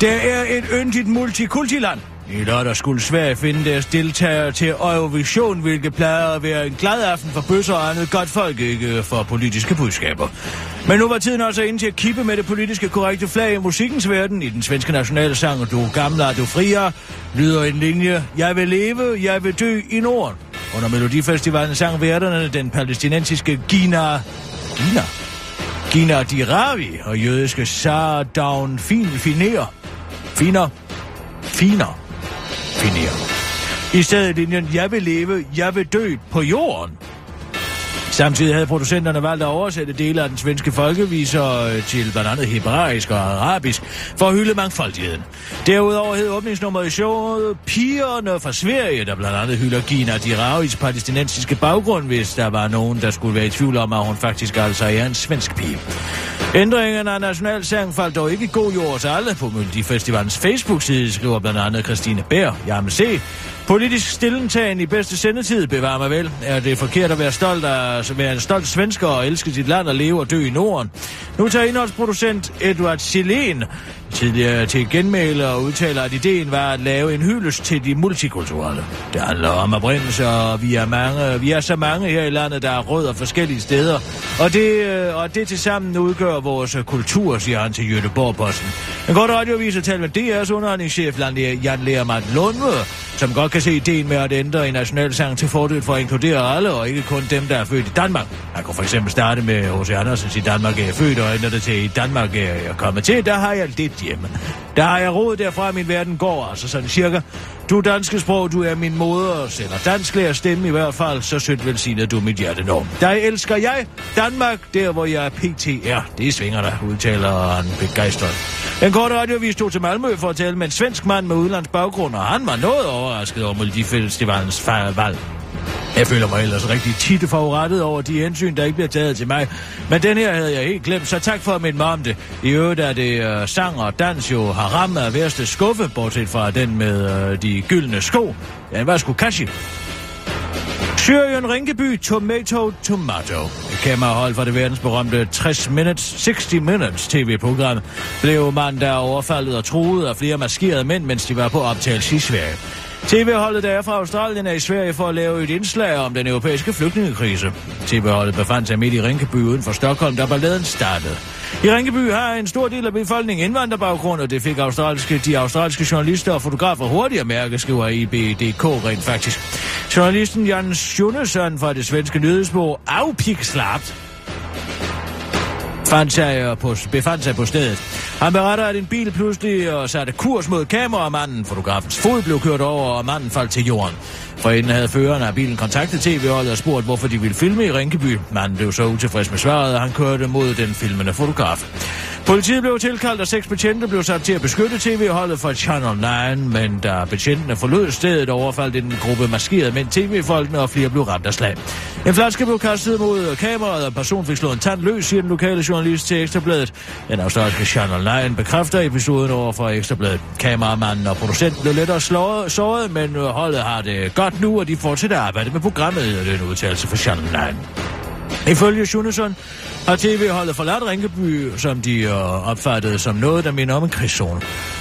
Det er et yndigt multikultiland. I lørdag skulle Sverige finde deres deltagere til Eurovision, hvilket plejer at være en glad aften for bøsser og andet godt folk, ikke for politiske budskaber. Men nu var tiden også inde til at kippe med det politiske korrekte flag i musikkens verden. I den svenske nationalsang Du gamle er du frier, lyder en linje Jeg vil leve, jeg vil dø i Norden. Under Melodifestivalen sang værterne den palæstinensiske Gina... Gina? Gina Diravi og jødiske Sarah fin, Finer. Finer. Finer. Finer. I stedet linjen, jeg vil leve, jeg vil dø på jorden. Samtidig havde producenterne valgt at oversætte dele af den svenske folkeviser øh, til blandt andet hebraisk og arabisk for at hylde mangfoldigheden. Derudover hed åbningsnummeret i showet Pigerne fra Sverige, der blandt andet hylder Gina Diravis palæstinensiske baggrund, hvis der var nogen, der skulle være i tvivl om, at hun faktisk altså er en svensk pige. Ændringerne af nationalsang faldt dog ikke i god jord til alle på Multifestivalens Facebook-side, skriver blandt andet Christine Bær. Jamen se, politisk stillentagen i bedste sendetid bevarer mig vel. Er det forkert at være stolt af at være en stolt svensker og elske sit land og leve og dø i Norden? Nu tager indholdsproducent Edward Silén tidligere til genmæle og udtaler, at ideen var at lave en hyldest til de multikulturelle. Det handler om oprindelse, og vi er, mange, vi er så mange her i landet, der er rødder forskellige steder. Og det, øh, og det til sammen udgør vores kultur, siger han til Jødeborg-posten. En god radioavis har talt med DR's underholdningschef, Jan Lermart Lundve, som godt kan se ideen med at ændre en nationalsang til fordel for at inkludere alle, og ikke kun dem, der er født i Danmark. Man kunne for eksempel starte med H.C. Andersens i Danmark er jeg født, og ændre det til i Danmark er jeg kommet til. Der har jeg lidt hjemme. Der har jeg råd derfra, min verden går, altså sådan cirka. Du danske sprog, du er min moder, eller dansk lærer stemme i hvert fald, så sødt velsignet du mit hjerte når. Der elsker jeg Danmark, der hvor jeg er PTR. Det svinger der, udtaler han begejstret. Den korte radiovis tog til Malmø for at tale med en svensk mand med udlands baggrund, og han var noget overrasket over Melodifestivalens valg. Jeg føler mig ellers rigtig tit forurettet over de hensyn, der ikke bliver taget til mig. Men den her havde jeg helt glemt, så tak for at minde mig om det. I øvrigt er det uh, sang og dans jo har ramt af værste skuffe, bortset fra den med uh, de gyldne sko. Ja, hvad skulle kashi. Syrien Rinkeby Tomato Tomato. Et kamerahold fra det verdensberømte 60 Minutes, 60 Minutes tv-program blev mandag overfaldet og truet af flere maskerede mænd, mens de var på optagelse i Sverige. TV-holdet, der er fra Australien, er i Sverige for at lave et indslag om den europæiske flygtningekrise. TV-holdet befandt sig midt i Rinkeby uden for Stockholm, da balladen startede. I Rinkeby har en stor del af befolkningen indvandrerbaggrund, og det fik australske, de australske journalister og fotografer hurtigt at mærke, skriver IBDK rent faktisk. Journalisten Jan Schunesson fra det svenske nyhedsbog Afpikslapt fandt sig øh, på, befandt sig på stedet. Han beretter, at en bil pludselig øh, satte kurs mod kameramanden. Fotografens fod blev kørt over, og manden faldt til jorden. Forinden havde føreren af bilen kontaktet tv-holdet og spurgt, hvorfor de ville filme i Rinkeby. Manden blev så utilfreds med svaret, og han kørte mod den filmende fotograf. Politiet blev tilkaldt, og seks betjente blev sat til at beskytte tv-holdet fra Channel 9, men da betjentene forlod stedet, overfaldt en gruppe maskerede mænd tv-folkene, og flere blev ramt af slag. En flaske blev kastet mod kameraet, og en person fik slået en tand løs, siger den lokale journalist til Ekstrabladet. Den australske Channel 9 bekræfter episoden over for Ekstrabladet. Kameramanden og producenten blev lettere slået, såret, men øh, holdet har det godt nu, og de fortsætter arbejde med programmet, og det er en udtalelse fra Sean 9. Ifølge Schunesson har tv-holdet forladt Rinkeby, som de uh, opfattede som noget, der minder om en krigszone.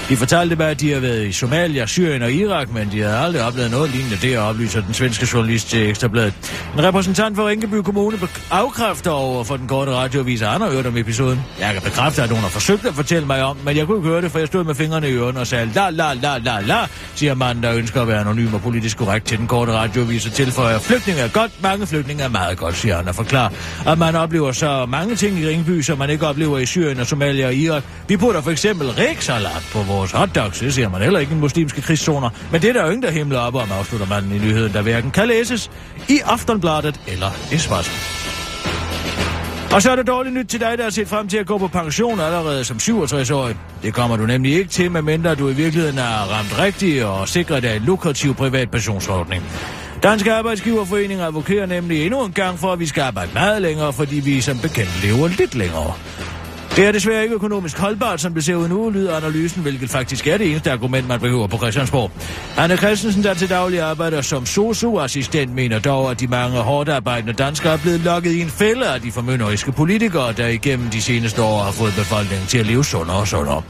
De fortalte mig, at de har været i Somalia, Syrien og Irak, men de havde aldrig oplevet noget lignende det, oplyser den svenske journalist til Ekstrabladet. En repræsentant for Rinkeby Kommune afkræfter over for den korte radioavis, at han har hørt om episoden. Jeg kan bekræfte, at hun har forsøgt at fortælle mig om, men jeg kunne ikke høre det, for jeg stod med fingrene i ørerne og sagde la la la la la, siger manden, der ønsker at være anonym og politisk korrekt til den korte radioavis og tilføjer, flygtninge er godt, mange flygtninge er meget godt, siger han og forklarer, at man oplever så mange ting i Ringby, som man ikke oplever i Syrien og Somalia og Irak. Vi putter for eksempel ræksalat på vores hotdogs, det ser man heller ikke i muslimske krigszoner. Men det er der jo ingen, der himler op om, afslutter manden i nyheden, der hverken kan læses i Aftonbladet eller Espresso. Og så er det dårligt nyt til dig, der har set frem til at gå på pension allerede som 67-årig. Det kommer du nemlig ikke til, medmindre du i virkeligheden er ramt rigtigt og sikret dig en lukrativ privat pensionsordning. Danske Arbejdsgiverforening advokerer nemlig endnu en gang for, at vi skal arbejde meget længere, fordi vi som bekendt lever lidt længere. Det er desværre ikke økonomisk holdbart, som det ser ud nu, lyder analysen, hvilket faktisk er det eneste argument, man behøver på Christiansborg. Anne Christensen, der til daglig arbejder som sosu-assistent, mener dog, at de mange hårdt arbejdende danskere er blevet lukket i en fælde af de formynderiske politikere, der igennem de seneste år har fået befolkningen til at leve sundere og sundere.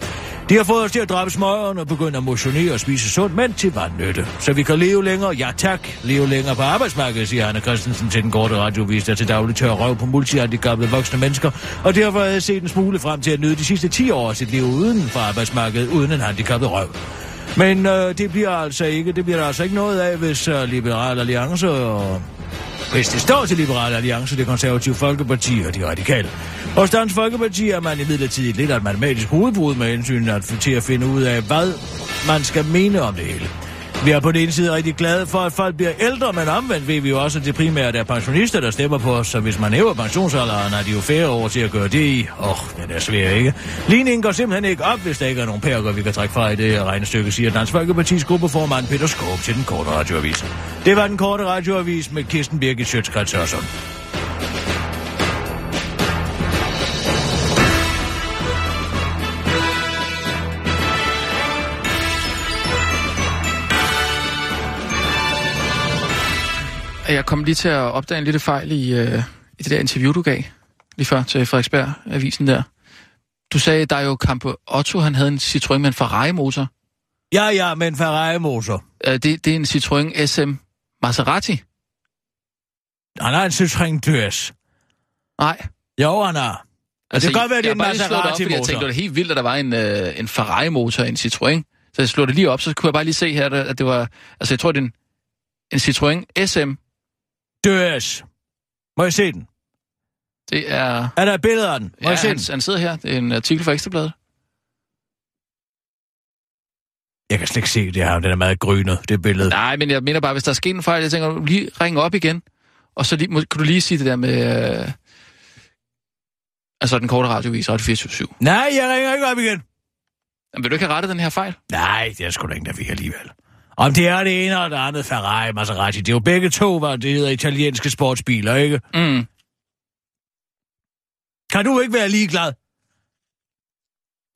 De har fået os til at dræbe smøgerne og begynde at motionere og spise sundt, men til vandnytte. Så vi kan leve længere, ja tak, leve længere på arbejdsmarkedet, siger Anne Christensen til den korte radiovis, der til daglig tør røv på multihandicappede voksne mennesker, og derfor har jeg set en smule frem til at nyde de sidste 10 år af sit liv uden for arbejdsmarkedet, uden en handicappet røv. Men øh, det bliver altså ikke, det bliver der altså ikke noget af, hvis øh, Liberal Alliance og hvis det står til Liberale Alliance, det konservative Folkeparti og de radikale. Hos Dansk Folkeparti er man i midlertid lidt af et matematisk hovedbrud med hensyn at, til at finde ud af, hvad man skal mene om det hele. Vi er på den ene side rigtig glade for, at folk bliver ældre, men omvendt ved vi jo også, at det primært er pensionister, der stemmer på os, så hvis man hæver pensionsalderen, er de jo færre år til at gøre det i. Åh, oh, den er svær, ikke? Ligningen går simpelthen ikke op, hvis der ikke er nogen pærker, vi kan trække fra i det regnestykke, siger Dansk Folkepartis gruppeformand Peter Skåb til den korte radioavis. Det var den korte radioavis med Kirsten Birgit Sjøtskrets Jeg kom lige til at opdage en lille fejl i, øh, i det der interview, du gav lige før til Frederiksberg-avisen der. Du sagde, der er jo Campo Otto, han havde en Citroën med en Ferrari-motor. Ja, ja, med en Ferrari-motor. Øh, det, det er en Citroën SM Maserati. Han har en Citroën DS. Nej. Jo, han har. Altså, det kan godt være, det er en Maserati-motor. Jeg tænkte, det var helt vildt, at der var en, øh, en Ferrari-motor i en Citroën. Så jeg slog det lige op, så kunne jeg bare lige se her, at det var... Altså, jeg tror, det er en, en Citroën SM. Døs. Må jeg se den? Det er... Er der et billede af den? Må Ja, jeg se han, den? han sidder her. Det er en artikel fra Ekstrabladet. Jeg kan slet ikke se det her. Den er meget grynet, det billede. Nej, men jeg mener bare, hvis der er sket en fejl, jeg tænker, lige ringe op igen. Og så lige, må, kan du lige sige det der med... Øh, altså, den korte radiovis, Radio 24 Nej, jeg ringer ikke op igen. Jamen, vil du ikke have rettet den her fejl? Nej, det er sgu da ingen, der vil alligevel. Om det er det ene eller det andet Ferrari, Maserati, det er jo begge to, hvad det hedder italienske sportsbiler, ikke? Mm. Kan du ikke være ligeglad?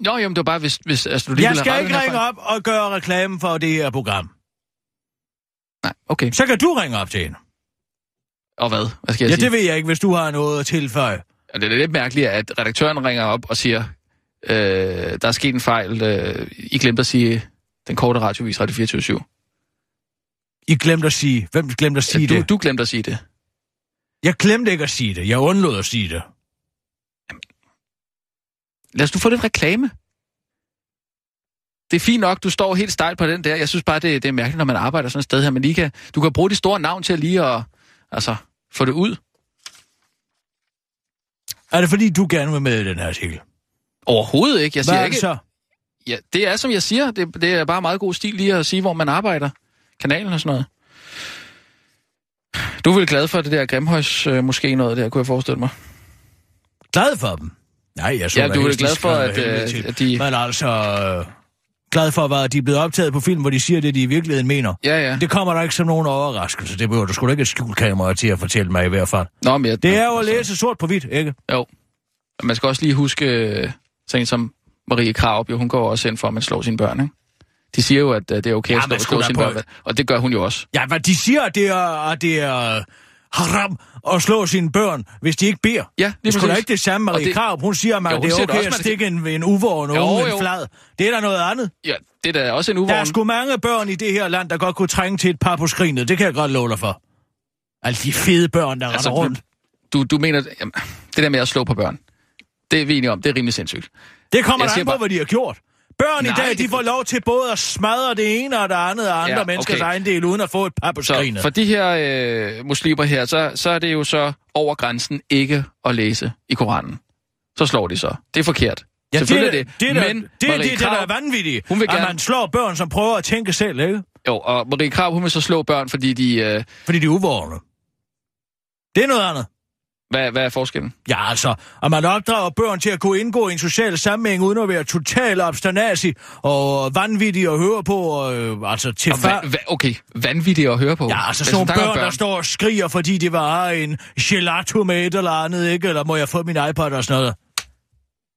Jo, jamen, det var bare, hvis, hvis altså, du lige Jeg skal ikke ringe op og gøre reklame for det her program. Nej, okay. Så kan du ringe op til hende. Og hvad? Hvad skal jeg Ja, sige? det ved jeg ikke, hvis du har noget at tilføje. Og det er lidt mærkeligt, at redaktøren ringer op og siger, øh, der er sket en fejl. Øh, I glemte at sige den korte radiovis Radio 24 I glemte at sige. Hvem glemte at sige du, det? du glemte at sige det. Jeg glemte ikke at sige det. Jeg undlod at sige det. Lad os nu få lidt reklame. Det er fint nok, du står helt stejlt på den der. Jeg synes bare, det, det er mærkeligt, når man arbejder sådan et sted her. Men lige kan, du kan bruge de store navn til at lige at altså, få det ud. Er det fordi, du gerne vil med i den her artikel? Overhovedet ikke. Jeg Hvad siger er ikke, så? Ja, det er, som jeg siger. Det, det er bare meget god stil lige at sige, hvor man arbejder. Kanalen og sådan noget. Du er vel glad for det der Grimhøjs øh, måske noget der, kunne jeg forestille mig. Glad for dem? Nej, jeg så Ja, du er glad for, at, helvede øh, at de- Men altså... Øh, glad for, at de er blevet optaget på film, hvor de siger det, de i virkeligheden mener. Ja, ja. Det kommer der ikke som nogen overraskelse. Det behøver du sgu da ikke et skjulkamera til at fortælle mig i hvert fald. Nå, men jeg, Det er jo at altså, læse sort på hvidt, ikke? Jo. Man skal også lige huske, øh, sådan som Marie Krav, jo, hun går også ind for, at man slår sine børn, ikke? De siger jo, at øh, det er okay Ja, at men slå, slå da sine børn, og det gør hun jo også. Ja, hvad de siger, at det er, at det er haram at slå sine børn, hvis de ikke beder. Ja, Det er sgu da ikke det samme, Og Marie det- Krav. Hun siger, at man, Jo, hun det er det okay også, at stikke en, en uvågen Jo, jo. en flad. Det er der noget andet. Ja, det er da også en uvogn. Der er sgu mange børn i det her land, der godt kunne trænge til et par på skrinet. Det kan jeg godt love dig for. Alle de fede børn, der Altså, render rundt. Du, du mener, jamen, det der med at slå på børn, det er vi enige om, det er rimelig sindssygt. Det kommer an på, bare- hvad de har gjort. Børn Nej, i dag, de det- får lov til både at smadre det ene og det andet af andre Ja, okay. menneskers ejendel, uden at få et par på Så skrinet. for de her øh, muslimer her, så, så er det jo så over grænsen ikke at læse i Koranen. Så slår de så. Det er forkert. Ja, det er Selvfølgelig det, det, er det, Men det, det, Marie det, der er vanvittigt, Hun vil at gerne- man slår børn, som prøver at tænke selv, ikke? Jo, og Marie Krav, hun vil så slå børn, fordi de... Øh, Fordi de er uvågne. Det er noget andet. Hvad, hvad er forskellen? Ja, altså, at man opdrager børn til at kunne indgå i en social sammenhæng, uden at være total obsternasi og vanvittig at høre på, og, øh, altså til Og far... va, okay, vanvittigt at høre på. Ja, altså sådan nogle børn, om der står og skriger, fordi de var en gelato med et eller andet, ikke? Eller må jeg få min iPod og sådan noget?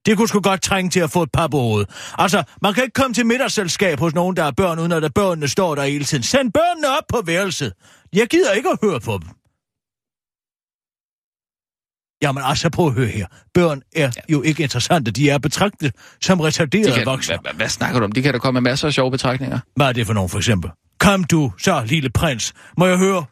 Det kunne sgu godt trænge til at få et par på hovedet. Altså, man kan ikke komme til middagsselskab hos nogen, der er børn, uden at børnene står der hele tiden. Send børnene op på værelset. Jeg gider ikke at høre på dem. Jamen altså, prøv at høre her. Børn er jo ikke interessante. De er betragtet som De retarderede kan, voksne. hvad, hvad, snakker du om? De kan da komme med masser af sjove betragtninger. Hvad er det for nogen, for eksempel? Kom du, så lille prins. Må jeg høre?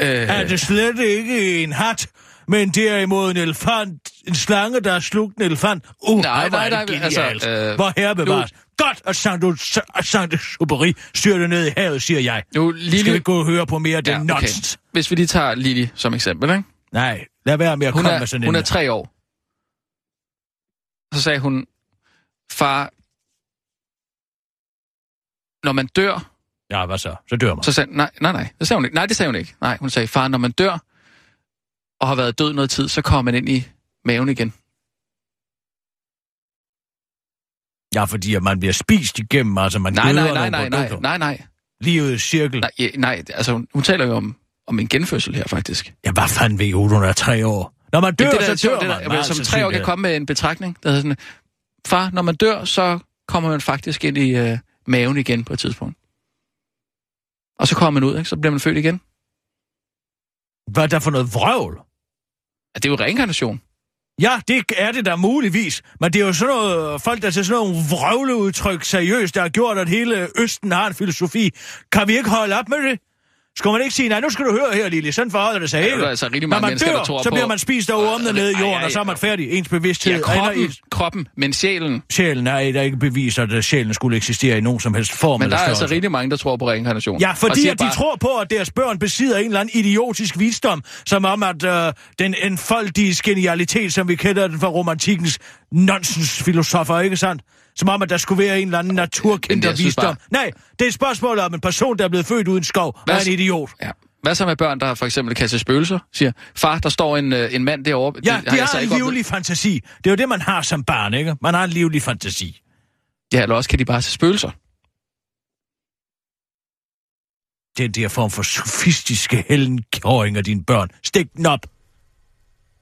Øh, Er det slet ikke en hat, men derimod en elefant, en slange, der har slugt en elefant? Uh, Nej, er nej, det nej, genialt. altså, øh, Hvor herre bevares. Godt, at Saint Superi styrte ned i havet, siger jeg. nu, Skal Lili... vi gå og høre på mere af den Ja, ja, okay. Hvis vi lige tager Lili som eksempel, ikke? Nej, lad være med at Hun komme med er, sådan hun en... er tre år. Så sagde hun, far, når man dør, Ja, hvad så? Så dør man. så sagde nej, nej, nej, det sagde hun ikke. Nej, det sagde hun ikke. Nej, hun sagde, far, når man dør og har været død noget tid, så kommer man ind i maven igen. Ja, fordi at man bliver spist igennem, altså man Nej, døder nej, nej, nej, nej, nej, nej. Livet i cirkel. Nej, nej altså hun, hun taler jo om, om en genfødsel her, faktisk. Ja, hvad fanden ved hun er tre år? Når man dør, det, det, der, så dør det, man. der, med al som tre år kan komme med en betragtning, der hedder sådan, far, når man dør, så kommer man faktisk ind i øh, maven igen på et tidspunkt. Og så kommer man ud, ikke? så bliver man født igen. Hvad er der for noget vrøvl? Ja, det er jo reinkarnation. Ja, det er det da muligvis. Men det er jo sådan noget, folk, der til sådan nogle vrøvleudtryk seriøst, der har gjort, at hele Østen har en filosofi. Kan vi ikke holde op med det? Skulle man ikke sige, nej, nu skal du høre her, Lille, sådan forholder det sig Ja, ikke. der er altså rigtig Når mange man mennesker, dør, der tror så bliver man spist af ormene nede i Ej, jorden, ej, og så er man ej. færdig. Ens bevidsthed Ja, kroppen, i kroppen, men sjælen. sjælen er der ikke beviser, at sjælen skulle eksistere i nogen som helst form Men der er altså størrelse. rigtig mange, der tror på reinkarnation. Ja, fordi at de bare, tror på, at deres børn besidder en eller anden idiotisk visdom, som om at øh, den enfoldige genialitet, som vi kender den fra romantikkens nonsensfilosofer, ikke sandt? Som om, at der skulle være en eller anden Men naturkendt jeg synes visdom. bare- Nej, det er et spørgsmål om en person, der er blevet født uden skov, Hvad er en idiot. Ja. Hvad så med børn, der for eksempel kan se spøgelser? Siger, far, der står en, øh, en mand derovre. Ja, Det de har så en livlig fantasi. Det er jo det, man har som barn, ikke? Man har en livlig fantasi. Ja, eller også kan de bare se spøgelser. Den der form for sofistiske hellenkåring af dine børn. Stik den op.